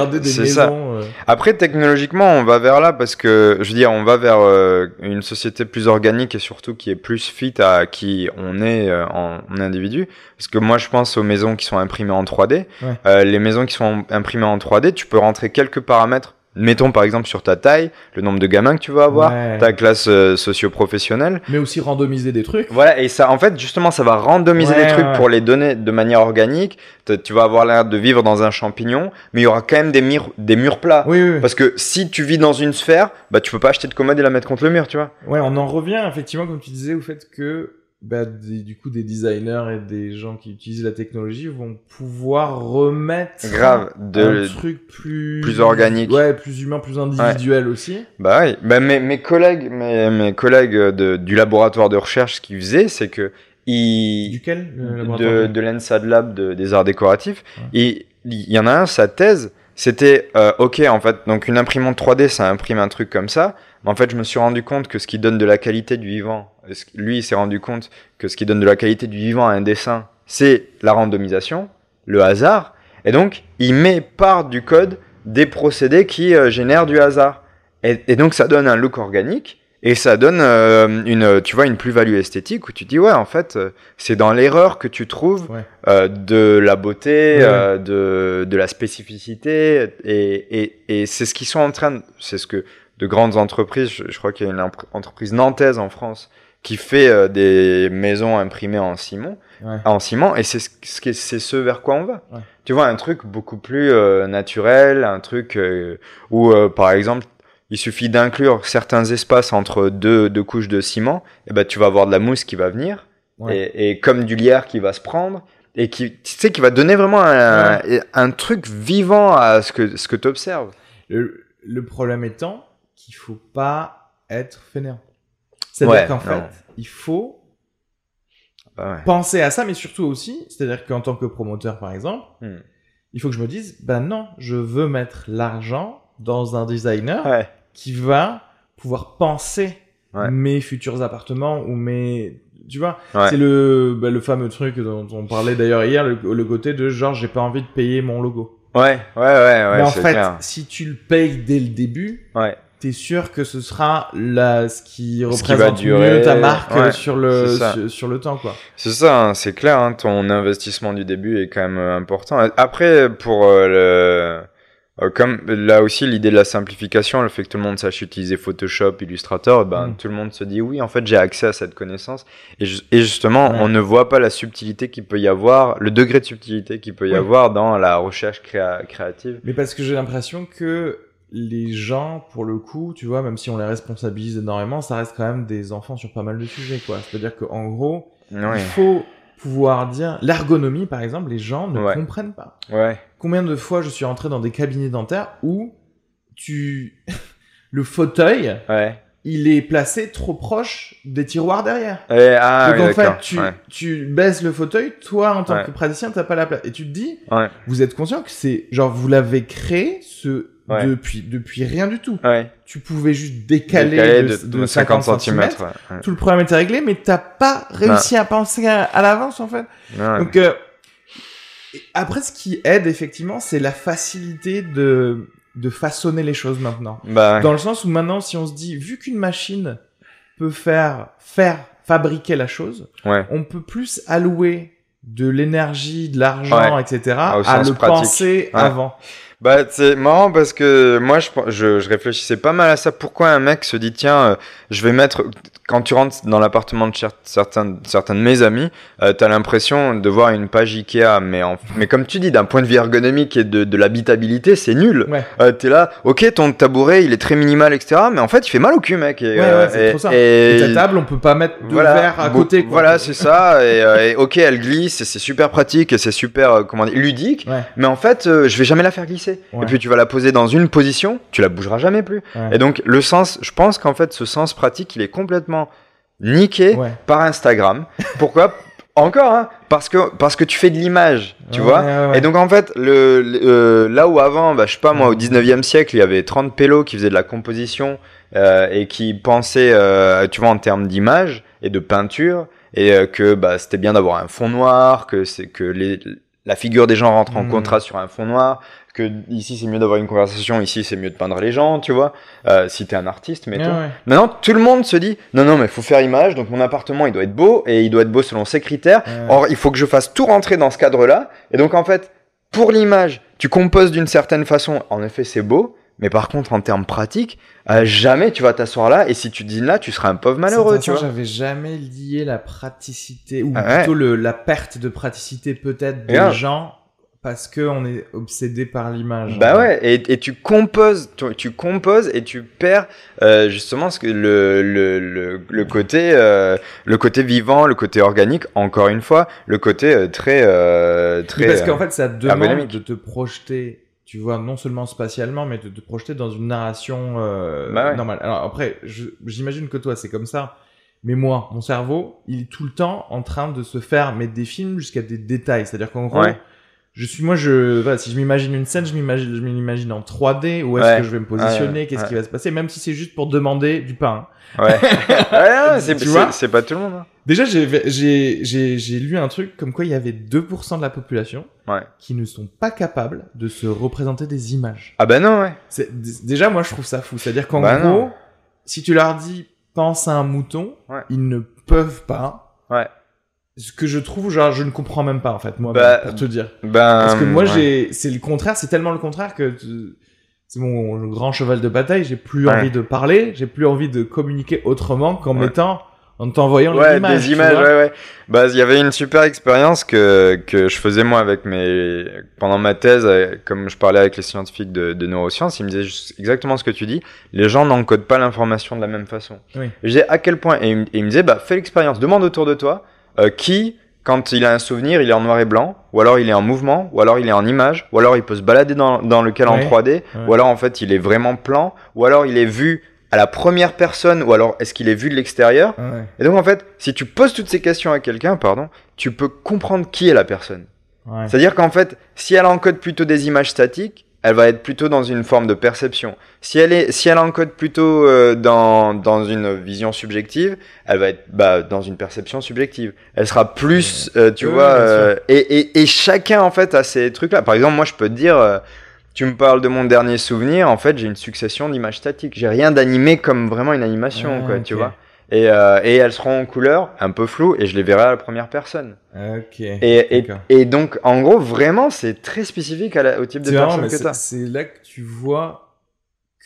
Ça. euh, Après, technologiquement, on va vers là parce que, je veux dire, on va vers euh, une société plus organique et surtout qui est plus fit à qui on est euh, en, en individu. Parce que moi, je pense aux maisons qui sont imprimées en 3D. Ouais. Euh, les maisons qui sont imprimées en 3D, tu peux rentrer quelques paramètres. Mettons par exemple sur ta taille, le nombre de gamins que tu veux avoir, Ouais. ta classe euh, socio-professionnelle. mais aussi randomiser des trucs. Voilà, et ça, en fait, justement, ça va randomiser Ouais, les trucs ouais. pour les donner de manière organique. Tu vas avoir l'air de vivre dans un champignon, mais il y aura quand même des murs, des murs plats. Oui, oui. oui. Parce que si tu vis dans une sphère, bah tu peux pas acheter de commode et la mettre contre le mur, tu vois. Ouais, on en revient effectivement, comme tu disais, au fait que bah, des- du coup des designers et des gens qui utilisent la technologie vont pouvoir remettre Grave. un De... truc plus plus organique. ouais, plus humain, plus individuel aussi. Bah oui. Bah mes, mes collègues, mes, mes collègues de, du laboratoire de recherche, ce qu'ils faisaient, c'est que ils Duquel le laboratoire de, l'ENSAD Lab de- des arts décoratifs. Ouais. Il y en a un, sa thèse, c'était euh, ok en fait, donc une imprimante 3D, ça imprime un truc comme ça. Mais en fait, je me suis rendu compte que ce qui donne de la qualité du vivant, lui, il s'est rendu compte que ce qui donne de la qualité du vivant à un dessin, c'est la randomisation, le hasard. Et donc, il met part du code des procédés qui euh, génèrent du hasard. Et, et donc, ça donne un look organique. Et ça donne euh, une, tu vois, une plus-value esthétique où tu dis ouais, en fait, euh, c'est dans l'erreur que tu trouves Ouais. euh, de la beauté, Ouais. de, de la spécificité, et, et, et c'est ce qu'ils sont en train, de, c'est ce que de grandes entreprises, je, je crois qu'il y a une entreprise nantaise en France qui fait euh, des maisons imprimées en ciment, Ouais. en ciment, et c'est ce, c'est vers quoi on va. Ouais. Tu vois, un truc beaucoup plus euh, naturel, un truc euh, où, euh, par exemple, il suffit d'inclure certains espaces entre deux, deux couches de ciment, et ben tu vas avoir de la mousse qui va venir, Ouais. et, et comme du lierre qui va se prendre, et qui, tu sais, qui va donner vraiment un, un truc vivant à ce que, ce que tu observes. Le, le problème étant qu'il faut pas être fainéant. C'est-à-dire Ouais, qu'en non. fait, il faut Bah penser à ça, mais surtout aussi, c'est-à-dire qu'en tant que promoteur, par exemple, Hmm. il faut que je me dise, ben non, je veux mettre l'argent dans un designer Ouais. qui va pouvoir penser mes futurs appartements ou mes, tu vois, Ouais. c'est le, bah, le fameux truc dont on parlait d'ailleurs hier, le, le côté de genre, j'ai pas envie de payer mon logo. Ouais, ouais, ouais, ouais, mais en fait, clair. si tu le payes dès le début, Ouais. T'es sûr que ce sera la, ce qui Ce représente qui durer, mieux ta marque ouais, sur le, sur, sur le temps, quoi. C'est ça, hein, c'est clair, hein, ton investissement du début est quand même euh, important. Après, pour euh, le... Euh, comme là aussi l'idée de la simplification, le fait que tout le monde sache utiliser Photoshop, Illustrator, ben Mm. tout le monde se dit oui, en fait j'ai accès à cette connaissance. Et, ju- et justement, Ouais. on ne voit pas la subtilité qu'il peut y avoir, le degré de subtilité qu'il peut y Oui. avoir dans la recherche créa- créative. Mais parce que j'ai l'impression que les gens, pour le coup, tu vois, même si on les responsabilise énormément, ça reste quand même des enfants sur pas mal de sujets, quoi. C'est-à-dire qu'en gros, il faut pouvoir dire l'ergonomie, par exemple, les gens ne Ouais. comprennent pas. Ouais. Combien de fois je suis entré dans des cabinets dentaires où tu le fauteuil, il est placé trop proche des tiroirs derrière. Et- ah, Donc oui, en fait, tu, tu baisses le fauteuil, toi en tant que praticien, t'as pas la place. Et tu te dis, vous êtes conscient que c'est genre vous l'avez créé ce Ouais. depuis depuis rien du tout. Ouais. Tu pouvais juste décaler, Décalé de, de 50 cm. ouais. Tout le problème était réglé, mais t'as pas réussi à penser à, à l'avance en fait. Donc euh, après, ce qui aide effectivement, c'est la facilité de de façonner les choses maintenant. Bah. Dans le sens où maintenant, si on se dit, vu qu'une machine peut faire faire fabriquer la chose, on peut plus allouer de l'énergie, de l'argent, etc. Au à le pratique. penser Ouais. avant. Bah, c'est marrant parce que moi, je, je, je réfléchissais pas mal à ça. Pourquoi un mec se dit, tiens, euh, je vais mettre. Quand tu rentres dans l'appartement de certains, certains de mes amis, euh, t'as l'impression de voir une page Ikea. Mais, en, mais comme tu dis, d'un point de vue ergonomique et de, de l'habitabilité, c'est nul. Ouais. Euh, T'es là, ok, ton tabouret, il est très minimal, etc. Mais en fait, il fait mal au cul, mec. Et, Ouais, euh, ouais, c'est trop ça. et- Et ta table, on peut pas mettre deux verres à côté. Quoi. Voilà, c'est ça. Et, euh, et ok, elle glisse, et c'est super pratique, et c'est super, comment dire, ludique. Mais en fait, euh, je vais jamais la faire glisser. Et puis tu vas la poser dans une position, tu la bougeras jamais plus. Et donc le sens, je pense qu'en fait ce sens pratique, il est complètement niqué Ouais. par Instagram. Pourquoi Encore, hein parce que parce que tu fais de l'image, tu Ouais, vois. ouais. Et donc en fait, le, le- euh, là où avant, bah, je sais pas moi, au 19e siècle, il y avait 30 pélos qui faisaient de la composition euh, et qui pensaient, euh, tu vois, en termes d'image et de peinture, et euh, que bah, c'était bien d'avoir un fond noir, que c'est que les, la figure des gens rentre en Mhm. contraste sur un fond noir, que ici c'est mieux d'avoir une conversation, ici c'est mieux de peindre les gens, tu vois, euh, si t'es un artiste. Ouais, ouais. Maintenant, tout le monde se dit, non, non, mais faut faire image, donc mon appartement, il doit être beau, et il doit être beau selon ses critères. Ouais. Or, il faut que je fasse tout rentrer dans ce cadre-là. Et donc, en fait, pour l'image, tu composes d'une certaine façon. En effet, c'est beau. Mais par contre, en termes pratiques, euh, jamais tu vas t'asseoir là. Et si tu dînes là, tu seras un pauvre malheureux, tu vois. J'avais jamais lié la praticité, ou Ah ouais. plutôt le, la perte de praticité peut-être des gens parce que on est obsédé par l'image. Bah ouais, et, et tu composes, tu, tu composes et tu perds euh, justement ce que le, le, le, le côté euh, le côté vivant, le côté organique. Encore une fois, le côté euh, très euh, Mais très. parce euh, qu'en fait, ça demande ergonomique. de te projeter, tu vois, non seulement spatialement, mais de te projeter dans une narration euh, Bah ouais. normale. Alors après, j'imagine que toi, c'est comme ça. Mais moi, mon cerveau, il est tout le temps en train de se faire mettre des films jusqu'à des détails. C'est-à-dire qu'en gros, Ouais. Je suis moi, je, voilà, si je m'imagine une scène, je m'imagine, je m'imagine en 3D. Où est-ce Ouais. que je vais me positionner Ouais, Qu'est-ce ouais. qui va se passer Même si c'est juste pour demander du pain. Ouais, c'est c'est- c'est pas tout le monde. hein. Déjà, j'ai, j'ai, lu un truc comme quoi il y avait 2% de la population Ouais. qui ne sont pas capables de se représenter des images. Ah bah non, ouais. C'est, déjà, moi, je trouve ça fou. C'est-à-dire qu'en Bah gros, non. si tu leur dis pense à un mouton, ils ne peuvent pas. Ouais. Ce que je trouve, genre, je ne comprends même pas, en fait, moi, Bah, pour te dire. Ben, Parce que moi, ouais. j'ai, c'est le contraire, c'est tellement le contraire que tu- c'est mon grand cheval de bataille, j'ai plus Ouais. envie de parler, j'ai plus envie de communiquer autrement qu'en Ouais. mettant, en t'envoyant Ouais, une image. des images, ouais, ouais. Bah, il y avait une super expérience que, que je faisais moi avec mes, pendant ma thèse, euh, comme je parlais avec les scientifiques de, de neurosciences, ils me disaient juste exactement ce que tu dis. Les gens n'encodent pas l'information de la même façon. Oui. Je disais à quel point, et ils, me- et ils me disaient, bah, fais l'expérience, demande autour de toi, euh, qui, quand il a un souvenir, il est en noir et blanc, ou alors il est en mouvement, ou alors il est en image, ou alors il peut se balader dans, dans lequel en Ouais. 3D, Ouais. ou alors en fait il est vraiment plan, ou alors il est vu à la première personne, ou alors est-ce qu'il est vu de l'extérieur Ouais. et donc en fait, si tu poses toutes ces questions à quelqu'un, pardon, tu peux comprendre qui est la personne. C'est-à-dire qu'en fait, si elle encode plutôt des images statiques, elle va être plutôt dans une forme de perception. Si elle est, si elle encode plutôt euh, dans dans une vision subjective, elle va être bah, dans une perception subjective. Elle sera plus, euh, tu Oui, vois, euh, et, et et chacun en fait a ces trucs-là. Par exemple, moi, je peux te dire. euh, tu me parles de mon dernier souvenir, en fait, j'ai une succession d'images statiques. J'ai rien d'animé comme vraiment une animation, Ah, quoi, tu vois. Et, euh, et elles seront en couleur, un peu floues, et je les verrai à la première personne. Ok. Et, et, D'accord. et donc, en gros, vraiment, c'est très spécifique à la- au type de marrant, personne que c'est- t'as. c'est là que tu vois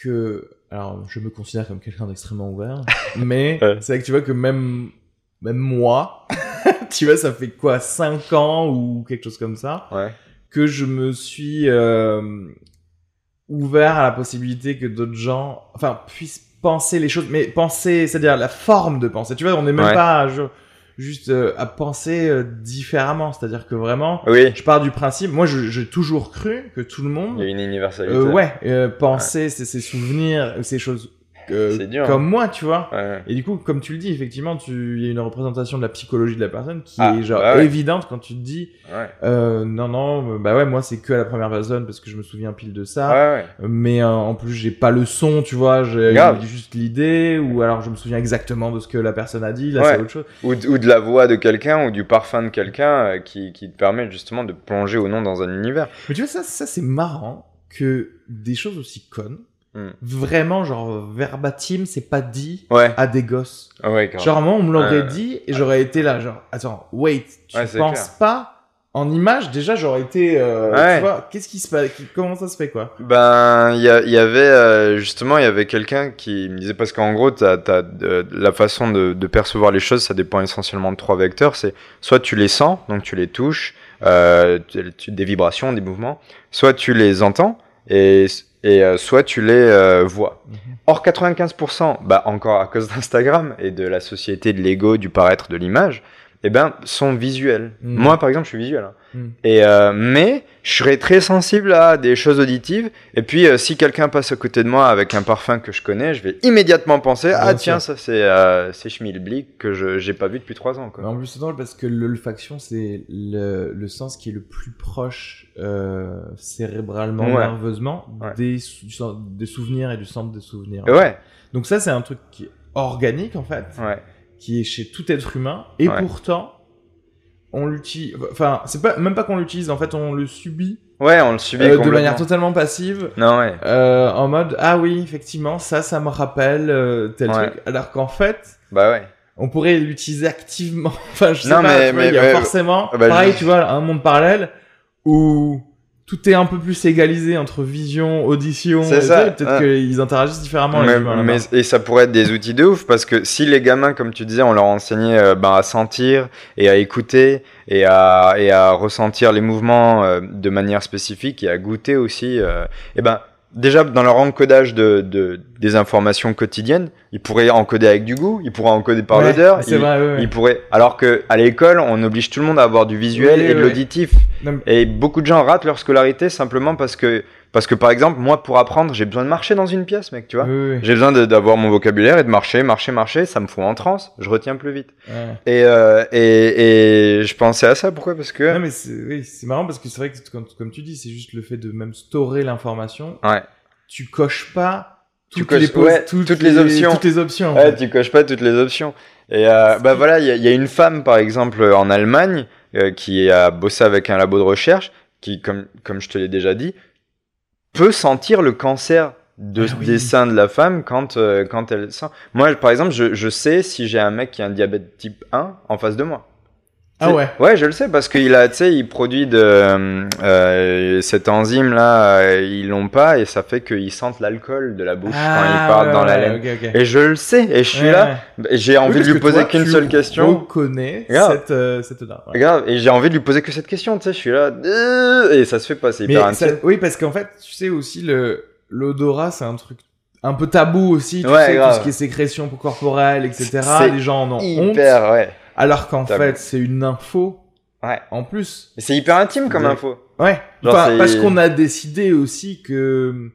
que. Alors, je me considère comme quelqu'un d'extrêmement ouvert, mais Ouais. c'est là que tu vois que même, même moi, tu vois, ça fait quoi, 5 ans ou quelque chose comme ça, Ouais. que je me suis euh, ouvert à la possibilité que d'autres gens, enfin, puissent penser les choses, mais penser, c'est-à-dire la forme de penser. Tu vois, on n'est même Ouais. pas je- juste euh, à penser euh, différemment, c'est-à-dire que vraiment, Oui, je pars du principe, moi j'ai toujours cru que tout le monde, il y a une universalité. euh, ouais, euh, pensait ses, ses souvenirs, ces choses euh, hein. comme moi, tu vois. Ouais. Et du coup, comme tu le dis, effectivement, tu- il y a une représentation de la psychologie de la personne qui Ah, est genre bah ouais. évidente quand tu te dis, Ouais. euh, non, non, bah ouais, moi c'est que à la première personne parce que je me souviens pile de ça. Mais euh, en plus, j'ai pas le son, tu vois, j'ai juste l'idée, ou alors je me souviens exactement de ce que la personne a dit, là c'est autre chose. Ou, de- ou de la voix de quelqu'un ou du parfum de quelqu'un euh, qui, qui te permet justement de plonger ou non dans un univers. Mais tu vois, ça, ça c'est marrant que des choses aussi connes, Hmm. vraiment, genre verbatim, c'est pas dit Ouais. à des gosses. Ah ouais. Genre, moi, on me l'aurait dit et j'aurais été là, genre, attends, wait, tu Ouais, penses clair. pas en image? Déjà, j'aurais été, euh, Ouais. tu vois, qu'est-ce qui se passe? Comment ça se fait, quoi? Ben, il y, avait euh, justement, il y avait quelqu'un qui me disait parce qu'en gros, t'as, t'as, euh, la façon de, de percevoir les choses, ça dépend essentiellement de trois vecteurs. C'est soit tu les sens, donc tu les touches, euh, tu- des vibrations, des mouvements, soit tu les entends et, et euh, soit tu les euh, vois. Mhm. Or 95%, bah encore à cause d'Instagram et de la société de l'ego, du paraître, de l'image, eh ben sont visuels. Mm. Moi par exemple, je suis visuel. hein. Mm. Et euh, mais je serais très sensible à des choses auditives. Et puis euh, si quelqu'un passe à côté de moi avec un parfum que je connais, je vais immédiatement penser Bien ah sûr. tiens ça c'est euh, c'est Schmilblick que je j'ai pas vu depuis trois ans Mais quoi. en plus, c'est drôle parce que l'olfaction, c'est le, le sens qui est le plus proche euh, cérébralement, Ouais. nerveusement, Ouais. des, du des souvenirs et du centre des souvenirs. Ouais Donc ça, c'est un truc qui est organique, en fait, ouais qui est chez tout être humain, et Ouais. pourtant, on l'utilise... Enfin, c'est pas même pas qu'on l'utilise, en fait, on le subit ouais on le subit euh, de manière totalement passive, Non ouais euh, en mode, ah oui, effectivement, ça, ça me rappelle euh, tel Ouais. truc, alors qu'en fait... bah ouais on pourrait l'utiliser activement. Enfin, je sais Non, pas, mais- vois, mais- il y a mais- forcément, bah, pareil, je- tu vois, un monde parallèle où tout est un peu plus égalisé entre vision, audition. C'est ça, Peut-être ouais. qu'ils interagissent différemment. les Mais, humains, mais- là-bas. et ça pourrait être des outils de ouf parce que si les gamins, comme tu disais, on leur enseignait euh, ben, à sentir et à écouter et à, et à ressentir les mouvements euh, de manière spécifique et à goûter aussi, euh, et ben déjà dans leur encodage de, de des informations quotidiennes, ils pourraient encoder avec du goût, ils pourraient encoder par Ouais, l'odeur, ils, vrai, ouais, ouais. ils pourraient. Alors que à l'école, on oblige tout le monde à avoir du visuel Oui, et de l'auditif. Mais- Et beaucoup de gens ratent leur scolarité simplement parce que parce que par exemple, moi pour apprendre, j'ai besoin de marcher dans une pièce, mec, tu vois. Oui, oui, J'ai besoin d'avoir mon vocabulaire et de marcher, marcher, marcher. Ça me fout en transe. Je retiens plus vite. ouais. Et, euh, et, et je pensais à ça. Pourquoi? Parce que. Non, mais c'est oui, marrant parce que c'est vrai que, comme, comme tu dis, c'est juste le fait de même storer l'information. Ouais. Tu coches pas Tu toutes, coches- les, pos- ouais, toutes les options. Toutes les options. Ouais, tu coches pas toutes les options. Et euh, bah voilà, il y, a- il y a une femme par exemple en Allemagne euh, qui a bossé avec un labo de recherche qui, comme comme je te l'ai déjà dit, peut sentir le cancer de, Ah oui. des seins de la femme quand euh, quand elle sent. Moi, par exemple, je, je sais si j'ai un mec qui a un diabète type 1 en face de moi. Ah ouais. Ouais, je le sais parce qu'il a, tu sais, il produit de euh, euh, cette enzyme là, euh, ils l'ont pas et ça fait qu'ils sentent l'alcool de la bouche quand ils parlent ouais, dans la laine. Et je le sais et je suis Ouais, là, j'ai envie Oui, de lui poser qu'une tu seule question. reconnais Grave. cette, euh, cette. Regarde, et j'ai envie de lui poser que cette question, tu sais, je suis là, euh, et ça se fait pas, c'est hyper ça- oui, parce qu'en fait, tu sais aussi, le l'odorat, c'est un truc un peu tabou aussi. Tu sais, grave. tout ce qui est sécrétion corporelle, etc. Les gens en ont honte. Hyper, ouais. Alors qu'en fait, c'est une info Ouais. en plus. Mais c'est hyper intime comme info. Ouais. Genre, Enfin, parce qu'on a décidé aussi que.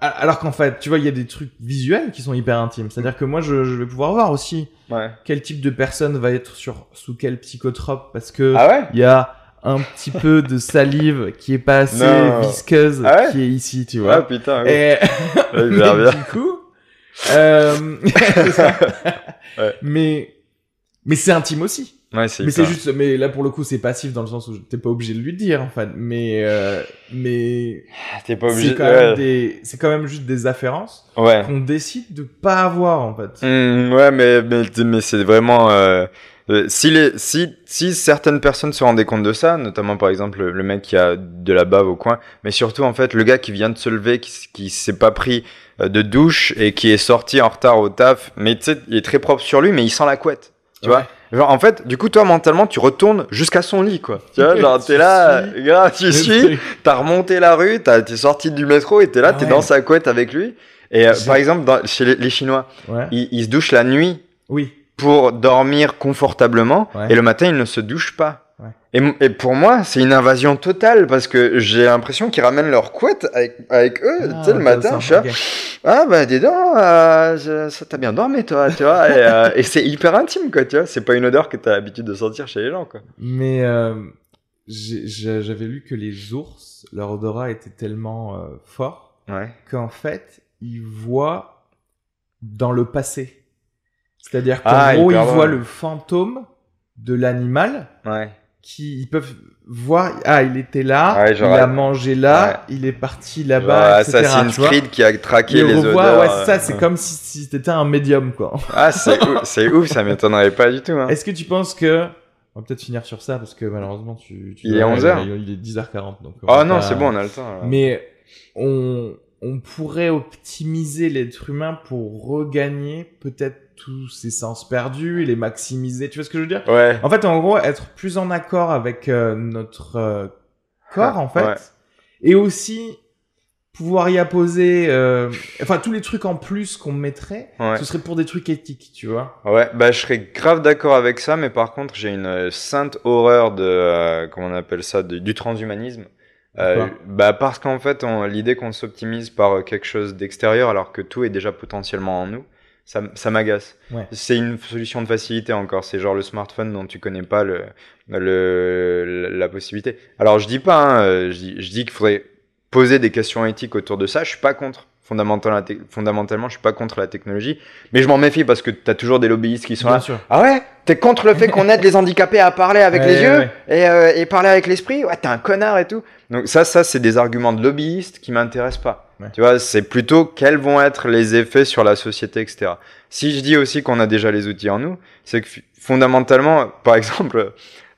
Alors qu'en fait, tu vois, il y a des trucs visuels qui sont hyper intimes. C'est-à-dire que moi, je, je vais pouvoir voir aussi Ouais. quel type de personne va être sur sous quel psychotrope parce que Ah ouais? il y a un petit peu de salive qui est pas assez Non. visqueuse Ah ouais qui est ici, tu Ah vois. putain, oui. Et bien. du coup, euh... Ouais. mais mais c'est intime aussi. Ouais, c'est Mais c'est juste, mais là pour le coup c'est passif dans le sens où t'es pas obligé de lui dire en fait. Mais euh, mais T'es pas obligé. c'est quand ouais. même des, c'est quand même juste des afférences Ouais. qu'on décide de pas avoir en fait. Hmm, ouais, mais, mais, mais c'est vraiment. Euh, euh, si, les, si, si certaines personnes se rendaient compte de ça, notamment par exemple le, mec qui a de la bave au coin, mais surtout en fait le gars qui vient de se lever, qui, qui s'est pas pris euh, de douche et qui est sorti en retard au taf, mais tu sais, il est très propre sur lui, mais il sent la couette. Tu vois Genre, en fait, du coup, toi, mentalement, tu retournes jusqu'à son lit, quoi. Tu vois, genre, t'es là, gars, tu suis, t'as remonté la rue, t'as- t'es sorti du métro et t'es là, Ah t'es ouais. dans sa couette avec lui. Et euh, par exemple, dans- chez les, les Chinois, Ouais. ils, ils se douchent la nuit Oui. pour dormir confortablement et le matin, ils ne se douchent pas. Et, pour moi, c'est une invasion totale parce que j'ai l'impression qu'ils ramènent leur couette avec, avec eux, Ah, tu sais, le matin. Je suis ah bah dis donc, euh, ça t'a bien dormi toi, tu vois. Et, euh, et c'est hyper intime, quoi, tu vois. C'est pas une odeur que t'as l'habitude de sentir chez les gens, quoi. Mais euh, j'avais lu que les ours, leur odorat était tellement fort Ouais. qu'en fait, ils voient dans le passé. C'est-à-dire qu'en Ah, gros, ils voient le fantôme de l'animal Ouais. Qui ils peuvent voir ah il était là Ouais, genre, il a mangé là Ouais. il est parti là-bas etc Assassin's tu vois. Creed qui a traqué les revoient, odeurs. ouais c'est ça euh, c'est ouais. comme si, si t'étais un médium quoi Ah, c'est ouf, c'est ouf, ça m'étonnerait pas du tout. Hein. est-ce que tu penses que on va peut-être finir sur ça parce que malheureusement tu, tu Il est dois- 11 heures. il est 10h40 donc on Oh non, c'est bon, on a le temps. là. mais on on pourrait optimiser l'être humain pour regagner peut-être tous ses sens perdus et les maximiser tu vois ce que je veux dire? Ouais. En fait, en gros, être plus en accord avec euh, notre euh, corps, Ah, en fait, ouais. et aussi pouvoir y apposer, euh, enfin tous les trucs en plus qu'on mettrait, Ouais. ce serait pour des trucs éthiques, tu vois. Ouais, bah je serais grave d'accord avec ça, mais par contre j'ai une sainte horreur de, comment on appelle ça, de- du transhumanisme. Euh, bah parce qu'en fait, l'idée qu'on s'optimise par quelque chose d'extérieur alors que tout est déjà potentiellement en nous, ça, m'agace. Ouais. C'est une solution de facilité encore, c'est genre le smartphone dont tu connais pas le, le, la possibilité. Alors je dis pas, hein, euh, je dis, je dis qu'il faudrait poser des questions éthiques autour de ça, je suis pas contre. Fondamentalement, fondamentalement, je suis pas contre la technologie, mais je m'en méfie parce que t'as toujours des lobbyistes qui sont là. Bien sûr. Ah ouais? T'es contre le fait qu'on aide les handicapés à parler avec Ouais, les yeux ouais. et, euh, et parler avec l'esprit? Ouais, t'es un connard et tout. Donc ça, ça c'est des arguments de lobbyistes qui m'intéressent pas. Ouais. Tu vois, c'est plutôt quels vont être les effets sur la société, etc. Si je dis aussi qu'on a déjà les outils en nous, c'est que fondamentalement, par exemple,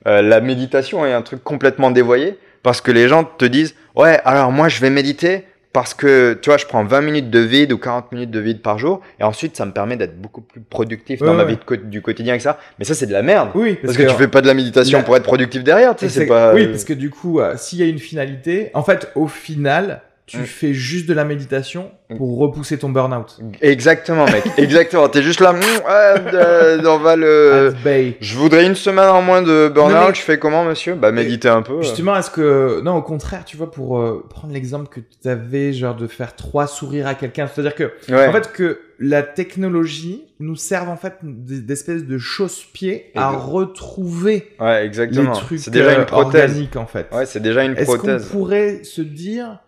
euh, la méditation est un truc complètement dévoyé parce que les gens te disent ouais, alors moi je vais méditer parce que tu vois, je prends 20 minutes de vide ou 40 minutes de vide par jour et ensuite ça me permet d'être beaucoup plus productif Ouais, dans ma ouais. vie co- du quotidien et ça. Mais ça c'est de la merde. Oui, Parce, que, tu fais pas de la méditation la- pour être productif derrière, tu sais, c'est c'est- pas. Oui, parce que du coup, euh, s'il y a une finalité, en fait, au final, tu Mm. fais juste de la méditation pour repousser ton burn-out. Exactement, mec. Exactement. T'es juste là. mm, ouais, euh, on va le. Je voudrais une semaine en moins de burn-out. mais- Je fais comment, monsieur? Bah, méditer un peu. euh. Justement, est-ce que non, au contraire, tu vois, pour euh, prendre l'exemple que tu avais, genre de faire trois sourires à quelqu'un, c'est-à-dire que Ouais. en fait que la technologie nous serve en fait d- d'espèce de chausse-pied Et à de- retrouver ouais, les exactement. trucs C'est déjà euh, une prothèse. organiques en fait. Ouais, c'est déjà une Est-ce qu'on prothèse. pourrait se dire,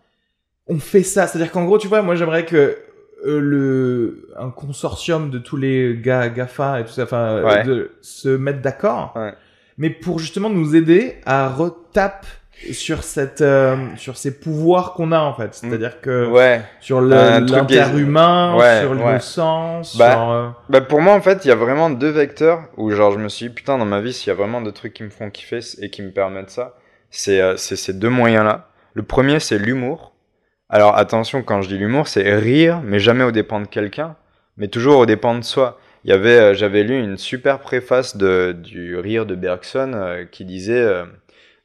on fait ça, c'est-à-dire qu'en gros, tu vois, moi j'aimerais que euh, le un consortium de tous les gars Gafa et tout ça, enfin, Ouais. de se mettre d'accord, Ouais. mais pour justement nous aider à retaper sur cette euh, sur ces pouvoirs qu'on a en fait c'est-à-dire que Ouais. sur l'interhumain Ouais, sur ouais. le sens Bah, sur, euh, Bah pour moi en fait il y a vraiment deux vecteurs où genre je me suis dit putain dans ma vie s'il y a vraiment deux trucs qui me font kiffer et qui me permettent ça c'est euh, c'est ces deux moyens là. Le premier c'est l'humour. Alors attention quand je dis l'humour c'est rire mais jamais aux dépens de quelqu'un mais toujours aux dépens de soi. Il y avait euh, j'avais lu une super préface de du rire de Bergson euh, qui disait euh,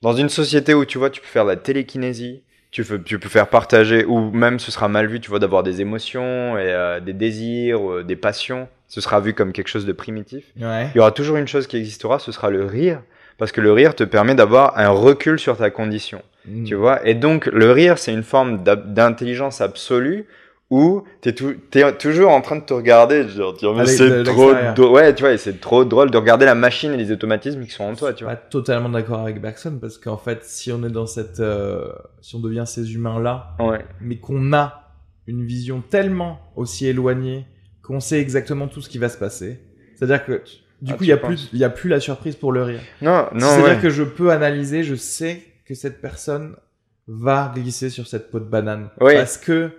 dans une société où tu vois tu peux faire de la télékinésie tu peux, tu peux faire partager, ou même ce sera mal vu, tu vois, d'avoir des émotions et des désirs, des passions. Ce sera vu comme quelque chose de primitif. ouais Il y aura toujours une chose qui existera, ce sera le rire. Parce que le rire te permet d'avoir un recul sur ta condition. Mm. Tu vois? Et donc, le rire, c'est une forme d'intelligence absolue où t'es tou- t'es toujours en train de te regarder. Genre, dire, mais c'est trop drôle. Ouais, tu vois, c'est trop drôle de regarder la machine et les automatismes qui sont en toi, tu pas vois. totalement d'accord avec Bergson parce qu'en fait si on est dans cette euh, si on devient ces humains là Ouais. mais qu'on a une vision tellement aussi éloignée qu'on sait exactement tout ce qui va se passer. C'est-à-dire que Du Ah, coup, il y a penses? plus, il y a plus la surprise pour le rire. Non, non, C'est-à-dire ouais. que je peux analyser, je sais que cette personne va glisser sur cette peau de banane. Oui. Parce que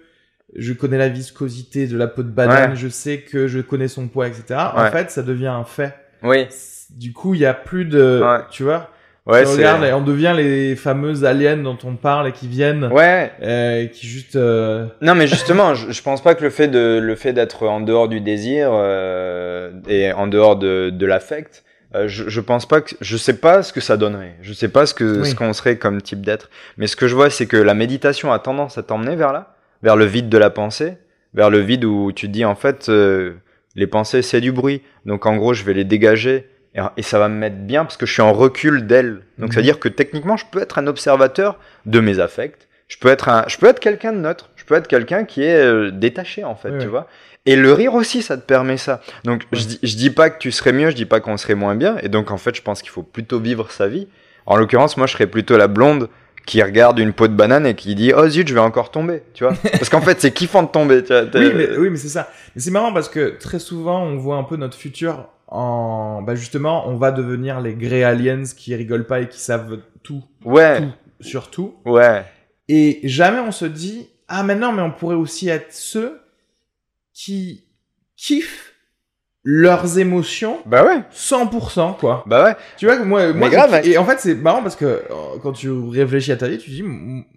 je connais la viscosité de la peau de banane, Ouais. je sais que je connais son poids, etc. En fait, ça devient un fait. Oui. Du coup, il y a plus de, Ouais. tu vois, Ouais, c'est. regardes et on devient les fameuses aliens dont on parle et qui viennent, Ouais. euh, qui juste, euh, Non, mais justement, je, je pense pas que le fait de le fait d'être en dehors du désir euh, et en dehors de, de l'affect, euh, je, je pense pas que je sais pas ce que ça donnerait. Je sais pas ce que Oui. ce qu'on serait comme type d'être. Mais ce que je vois, c'est que la méditation a tendance à t'emmener vers là, vers le vide de la pensée, vers le vide où tu te dis en fait euh, les pensées c'est du bruit. Donc en gros, je vais les dégager. Et, et ça va me mettre bien parce que je suis en recul d'elles. Donc Mhm. ça veut dire que techniquement, je peux être un observateur de mes affects. Je peux être un, je peux être quelqu'un de neutre. Je peux être quelqu'un qui est euh, détaché en fait, Oui, tu vois. Et le rire aussi, ça te permet ça. Donc Ouais. je, dis, je dis pas que tu serais mieux, je dis pas qu'on serait moins bien. Et donc en fait, je pense qu'il faut plutôt vivre sa vie. En l'occurrence, moi, je serais plutôt la blonde qui regarde une peau de banane et qui dit oh zut, je vais encore tomber, tu vois. Parce qu'en fait, c'est kiffant de tomber. Tu vois. oui, mais, oui, mais c'est ça. Mais c'est marrant parce que très souvent, on voit un peu notre futur en, bah justement, on va devenir les Grey Aliens qui rigolent pas et qui savent tout, Ouais, tout sur tout. ouais, Et jamais on se dit, ah, mais non, mais on pourrait aussi être ceux qui kiffent leurs émotions bah ouais, 100%, quoi. bah ouais. Tu vois, moi, moi, grave, mec. et en fait, c'est marrant parce que euh, quand tu réfléchis à ta vie, tu te dis,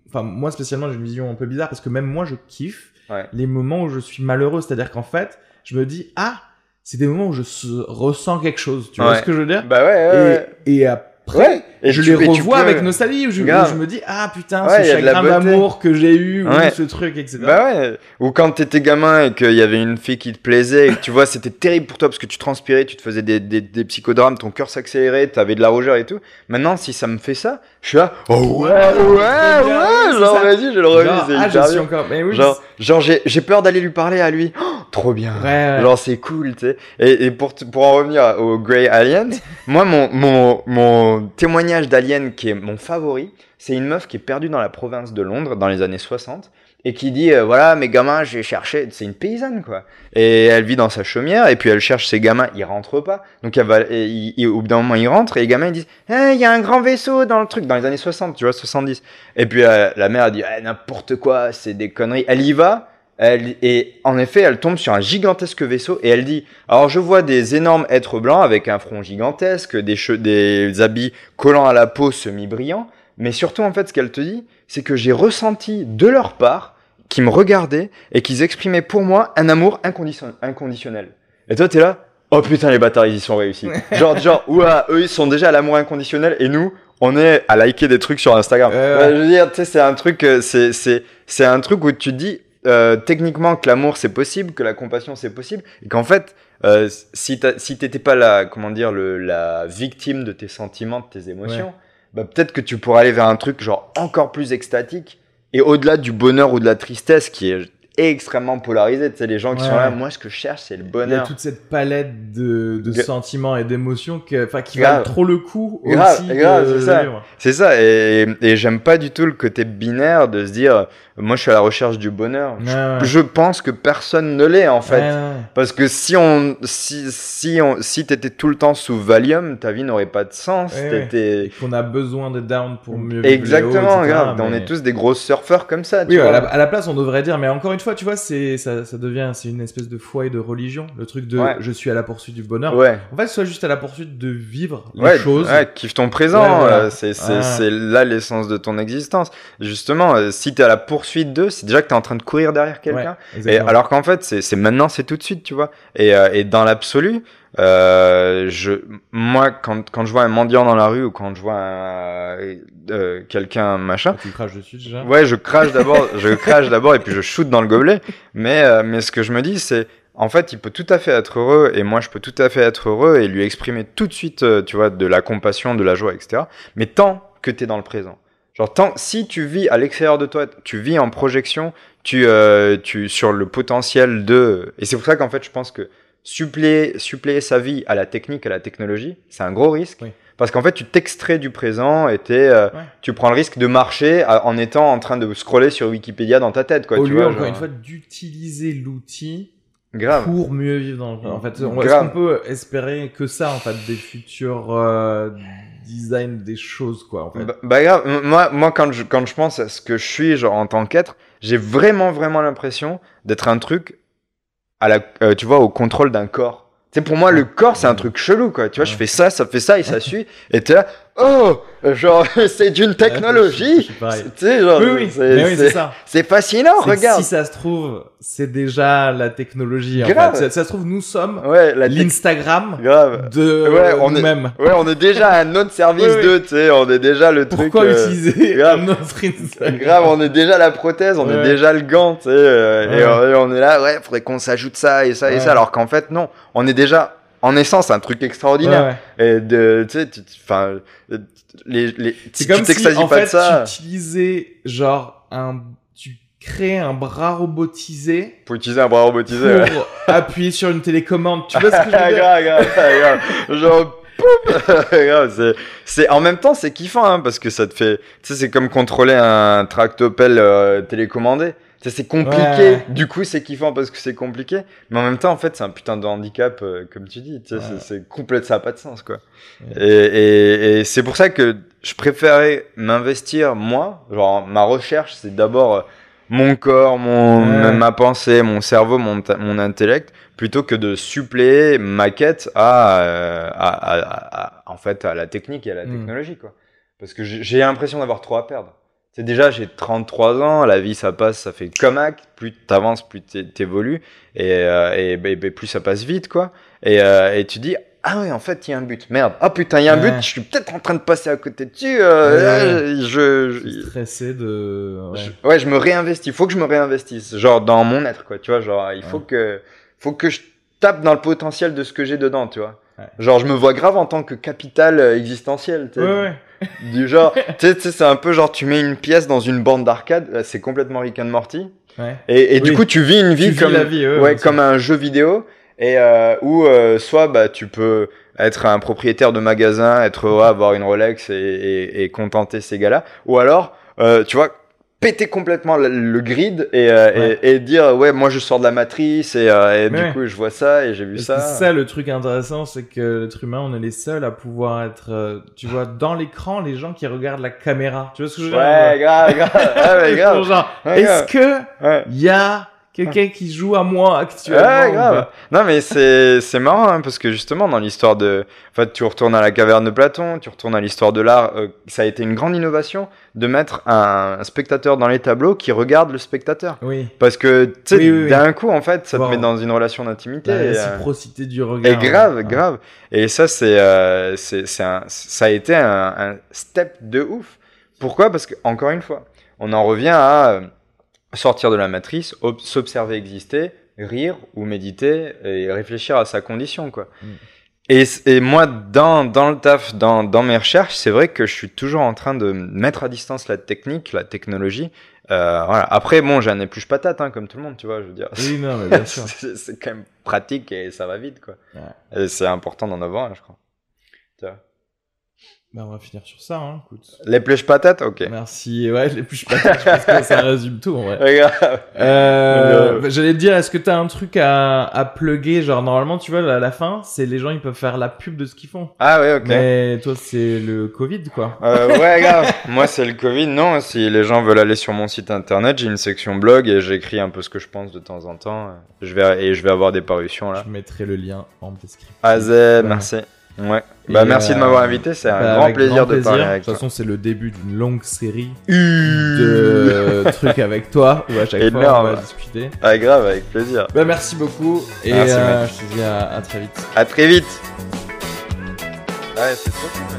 enfin, moi spécialement, j'ai une vision un peu bizarre parce que même moi, je kiffe Ouais. les moments où je suis malheureux. C'est-à-dire qu'en fait, je me dis, ah, c'est des moments où je se- ressens quelque chose. Tu vois ce que je veux dire? Bah ouais, ouais. et, et après, Ouais. Et je tu- les et tu revois peux- avec nostalgie où je, où je me dis, ah putain, Ouais, ce chagrin d'amour que j'ai eu, ou ce truc, etc. Bah ouais. Ou quand t'étais gamin et qu'il y avait une fille qui te plaisait et que tu vois, c'était terrible pour toi parce que tu transpirais, tu te faisais des, des, des psychodrames, ton cœur s'accélérait, t'avais de la rougeur et tout. Maintenant, si ça me fait ça, je suis là, oh ouais, ouais, ouais, genre vas-y, je le revis, ah, je suis encore. Mais oui, Genre, genre j'ai, j'ai peur d'aller lui parler à lui. Oh, trop bien. Ouais, ouais. Genre c'est cool, tu sais. Et, et pour, pour en revenir au Grey Aliens, moi mon, mon, mon témoignage d'alien qui est mon favori, c'est une meuf qui est perdue dans la province de Londres dans les années 60 et qui dit euh, voilà mes gamins j'ai cherché c'est une paysanne quoi et elle vit dans sa chaumière et puis elle cherche ses gamins ils rentrent pas donc elle va et, au bout d'un moment ils rentrent et les gamins ils disent Eh, il y a un grand vaisseau dans le truc dans les années 60 tu vois 70 et puis euh, la mère dit Eh, n'importe quoi c'est des conneries elle y va elle, et en effet, elle tombe sur un gigantesque vaisseau et elle dit Alors, je vois des énormes êtres blancs avec un front gigantesque, des, che- des habits collants à la peau semi-brillants. Mais surtout, en fait, ce qu'elle te dit, c'est que j'ai ressenti de leur part qu'ils me regardaient et qu'ils exprimaient pour moi un amour incondition- inconditionnel. Et toi, t'es là Oh putain, les bâtards, ils y sont réussis. genre, genre, ouah, eux, ils sont déjà à l'amour inconditionnel et nous, on est à liker des trucs sur Instagram. Ouais, je veux dire, tu sais, c'est un truc, euh, c'est, c'est, c'est un truc où tu te dis, euh, techniquement, que l'amour c'est possible, que la compassion c'est possible, et qu'en fait, euh, si t'as- si t'étais pas la, comment dire, le, la victime de tes sentiments, de tes émotions, bah peut-être que tu pourrais aller vers un truc genre encore plus extatique et au-delà du bonheur ou de la tristesse qui est extrêmement polarisé. Tu sais, les gens qui Ouais. sont là, moi, ce que je cherche, c'est le Il y a bonheur. toute cette palette de, sentiments et d'émotions qui Grave. valent trop le coup Grave, aussi. grave, c'est ça. C'est ça, et, et j'aime pas du tout le côté binaire de se dire, moi, je suis à la recherche du bonheur. Ouais, Je- ouais. Je pense que personne ne l'est, en fait. Ouais. Parce que si on, si, si on, si t'étais tout le temps sous Valium, ta vie n'aurait pas de sens. T'étais- qu'on a besoin de down pour mieux vivre Exactement, grave. On est tous des gros surfeurs comme ça, tu Oui, à la, à la place, on devrait dire, mais encore une fois, tu vois, c'est ça, ça devient, c'est une espèce de foi et de religion, le truc de je suis à la poursuite du bonheur. Ouais. En fait, sois juste à la poursuite de vivre les ouais, choses. ouais, kiffe ton présent, voilà. euh, c'est c'est c'est là l'essence de ton existence. Justement, euh, si t'es à la poursuite d'eux, c'est déjà que t'es en train de courir derrière quelqu'un. Ouais, Et alors qu'en fait, c'est maintenant, c'est tout de suite, tu vois. Et, euh, et dans l'absolu, euh, je, moi, quand, quand je vois un mendiant dans la rue ou quand je vois un, euh, quelqu'un machin, tu craches dessus déjà? ouais, je crache d'abord, je crache d'abord et puis je shoot dans le gobelet. Mais, mais ce que je me dis, c'est, en fait, il peut tout à fait être heureux et moi, je peux tout à fait être heureux et lui exprimer tout de suite, tu vois, de la compassion, de la joie, etc. Mais tant que t'es dans le présent. Genre, tant, si tu vis à l'extérieur de toi, tu vis en projection, tu, euh, tu, sur le potentiel de, et c'est pour ça qu'en fait, je pense que suppléer, suppléer sa vie à la technique, à la technologie, c'est un gros risque. Oui. Parce qu'en fait, tu t'extrais du présent et euh, Ouais. tu prends le risque de marcher à- en étant en train de scroller sur Wikipédia dans ta tête, quoi. Au tu lieu, vois, encore genre. une fois, d'utiliser l'outil Grave. pour mieux vivre dans le En fait, on- est-ce qu'on peut espérer que ça, en fait, des futurs euh, des choses, quoi, en fait. Bah, bah grave, moi, moi quand, je, quand je pense à ce que je suis genre en tant qu'être, j'ai vraiment vraiment l'impression d'être un truc à la, euh, tu vois, au contrôle d'un corps. Tu sais, pour moi, le corps, c'est un truc chelou, quoi. Tu vois, je fais ça, ça fait ça, et ça suit. Et là, oh, genre, c'est d'une technologie. genre, Oui, oui, c'est- oui, fascinant, regarde. Si ça se trouve, c'est déjà la technologie. En Grave. fait. Ça, ça se trouve, nous sommes Ouais, l'Instagram Grave. de Ouais, on est- nous-mêmes. Ouais, on est déjà un autre service Oui, oui. de, tu sais, on est déjà le truc. Pourquoi euh, utiliser grave. notre Instagram? Grave, on est déjà la prothèse, on est déjà le gant, tu sais, euh, et, on est là, ouais, faudrait qu'on s'ajoute ça et ça et ça, alors qu'en fait, non, on est déjà, en essence, un truc extraordinaire. Ouais, ouais. Et de, tu sais, enfin, les, les, si tu si, t'extasies en pas fait, de ça, tu utilisais, genre, un, tu crées un bras robotisé pour utiliser un bras robotisé, pour ouais. appuyer sur une télécommande. Tu vois ce que je veux dire? grave, grave, grave, genre, c'est, en même temps, c'est kiffant, hein, parce que ça te fait, tu sais, c'est comme contrôler un tractopelle euh, télécommandé. C'est compliqué. Ouais. Du coup, c'est kiffant parce que c'est compliqué. Mais en même temps, en fait, c'est un putain de handicap, euh, comme tu dis. Tu sais, Ouais. c'est, complète, ça a pas de sens, quoi. Ouais. Et, et, et c'est pour ça que je préférais m'investir, moi. Genre, ma recherche, c'est d'abord euh, mon corps, mon, ma pensée, mon cerveau, mon, mon intellect, plutôt que de suppléer ma quête à, euh, à, à- à- à- en fait, à la technique et à la Mm. technologie, quoi. Parce que j'ai l'impression d'avoir trop à perdre. C'est déjà, j'ai 33 ans, la vie ça passe, ça fait comme hack, plus t'avances, plus t'é- t'évolues, et, euh, et, et- et plus ça passe vite, quoi. Et, euh, et tu dis, ah ouais, en fait, il y a un but, merde, ah putain, il y a un Ouais. but, je suis peut-être en train de passer à côté dessus, euh, Ouais. là, je, Je stressé de. Ouais. je- ouais, je me réinvestis, il faut que je me réinvestisse, genre dans mon être, quoi, tu vois, genre, il faut que, faut que je tape dans le potentiel de ce que j'ai dedans, tu vois. Genre, je me vois grave en tant que capital euh, existentiel, tu sais. Ouais, ouais. Du genre, tu sais, c'est un peu genre, tu mets une pièce dans une bande d'arcade, là, c'est complètement Rick and Morty. ouais. Et, et du coup, tu vis une vie Tu comme, la vie, ouais, ouais, ouais, c'est comme un jeu vidéo, et euh, où euh, soit bah, tu peux être un propriétaire de magasin, être avoir une Rolex et, et, et contenter ces gars-là, ou alors, euh, tu vois, péter complètement le, le grid et, euh, Ouais. et, et dire ouais moi je sors de la matrice et, euh, et du ouais. coup je vois ça et j'ai vu ça. c'est ça le truc intéressant, c'est que l'être humain, on est les seuls à pouvoir être, euh, tu vois, dans l'écran, les gens qui regardent la caméra. Tu vois ce que je veux dire Ouais, grave, grave, ouais, grave. Grave. est-ce que il y a quelqu'un qui joue à moi actuellement Ouais, ou grave. Non, mais c'est, c'est marrant, hein, parce que justement, dans l'histoire de. En fait, tu retournes à la caverne de Platon, tu retournes à l'histoire de l'art. euh, ça a été une grande innovation de mettre un, un spectateur dans les tableaux qui regarde le spectateur. Oui. Parce que, tu sais, Oui, oui, oui. d'un coup, en fait, ça Wow. te met dans une relation d'intimité. La et, euh, réciprocité du regard. et grave, Ouais. grave. Et ça, c'est, euh, c'est, c'est un, ça a été un, un step de ouf. Pourquoi? Parce que, encore une fois, on en revient à sortir de la matrice, ob- s'observer exister, rire ou méditer et réfléchir à sa condition, quoi. Mm. Et, et moi, dans, dans le taf, dans, dans mes recherches, c'est vrai que je suis toujours en train de mettre à distance la technique, la technologie. Euh, voilà. Après, bon, j'ai un épluche patate, hein, comme tout le monde, tu vois, je veux dire. Oui, non, mais bien sûr. c'est quand même pratique et ça va vite, quoi. Ouais. Et c'est important d'en avoir je crois. Tu vois? Bah, on va finir sur ça, hein, écoute. L'épluche patate, ok. Merci. Ouais, les plus je pense que ça résume tout, en vrai. Regarde. Euh, bah, J'allais te dire, est-ce que t'as un truc à, à plugger? Genre, normalement, tu vois, à la fin, c'est les gens, ils peuvent faire la pub de ce qu'ils font. Ah ouais, ok. Mais toi, c'est le Covid, quoi. Euh, ouais, grave. Moi, c'est le Covid. Non, si les gens veulent aller sur mon site internet, j'ai une section blog et j'écris un peu ce que je pense de temps en temps. Je vais, et je vais avoir des parutions là. Je mettrai le lien en description. Azé, merci. Ouais. Bah, Et, merci de euh, m'avoir invité. C'est un Bah, grand plaisir de plaisir. parler De avec toute toi. façon, c'est le début d'une longue série Euh, de trucs avec toi où à chaque fois on va discuter. Ah, grave, avec plaisir. Bah, merci beaucoup et Merci, euh, je te dis à, à très vite. À très vite. Ouais, c'est trop cool,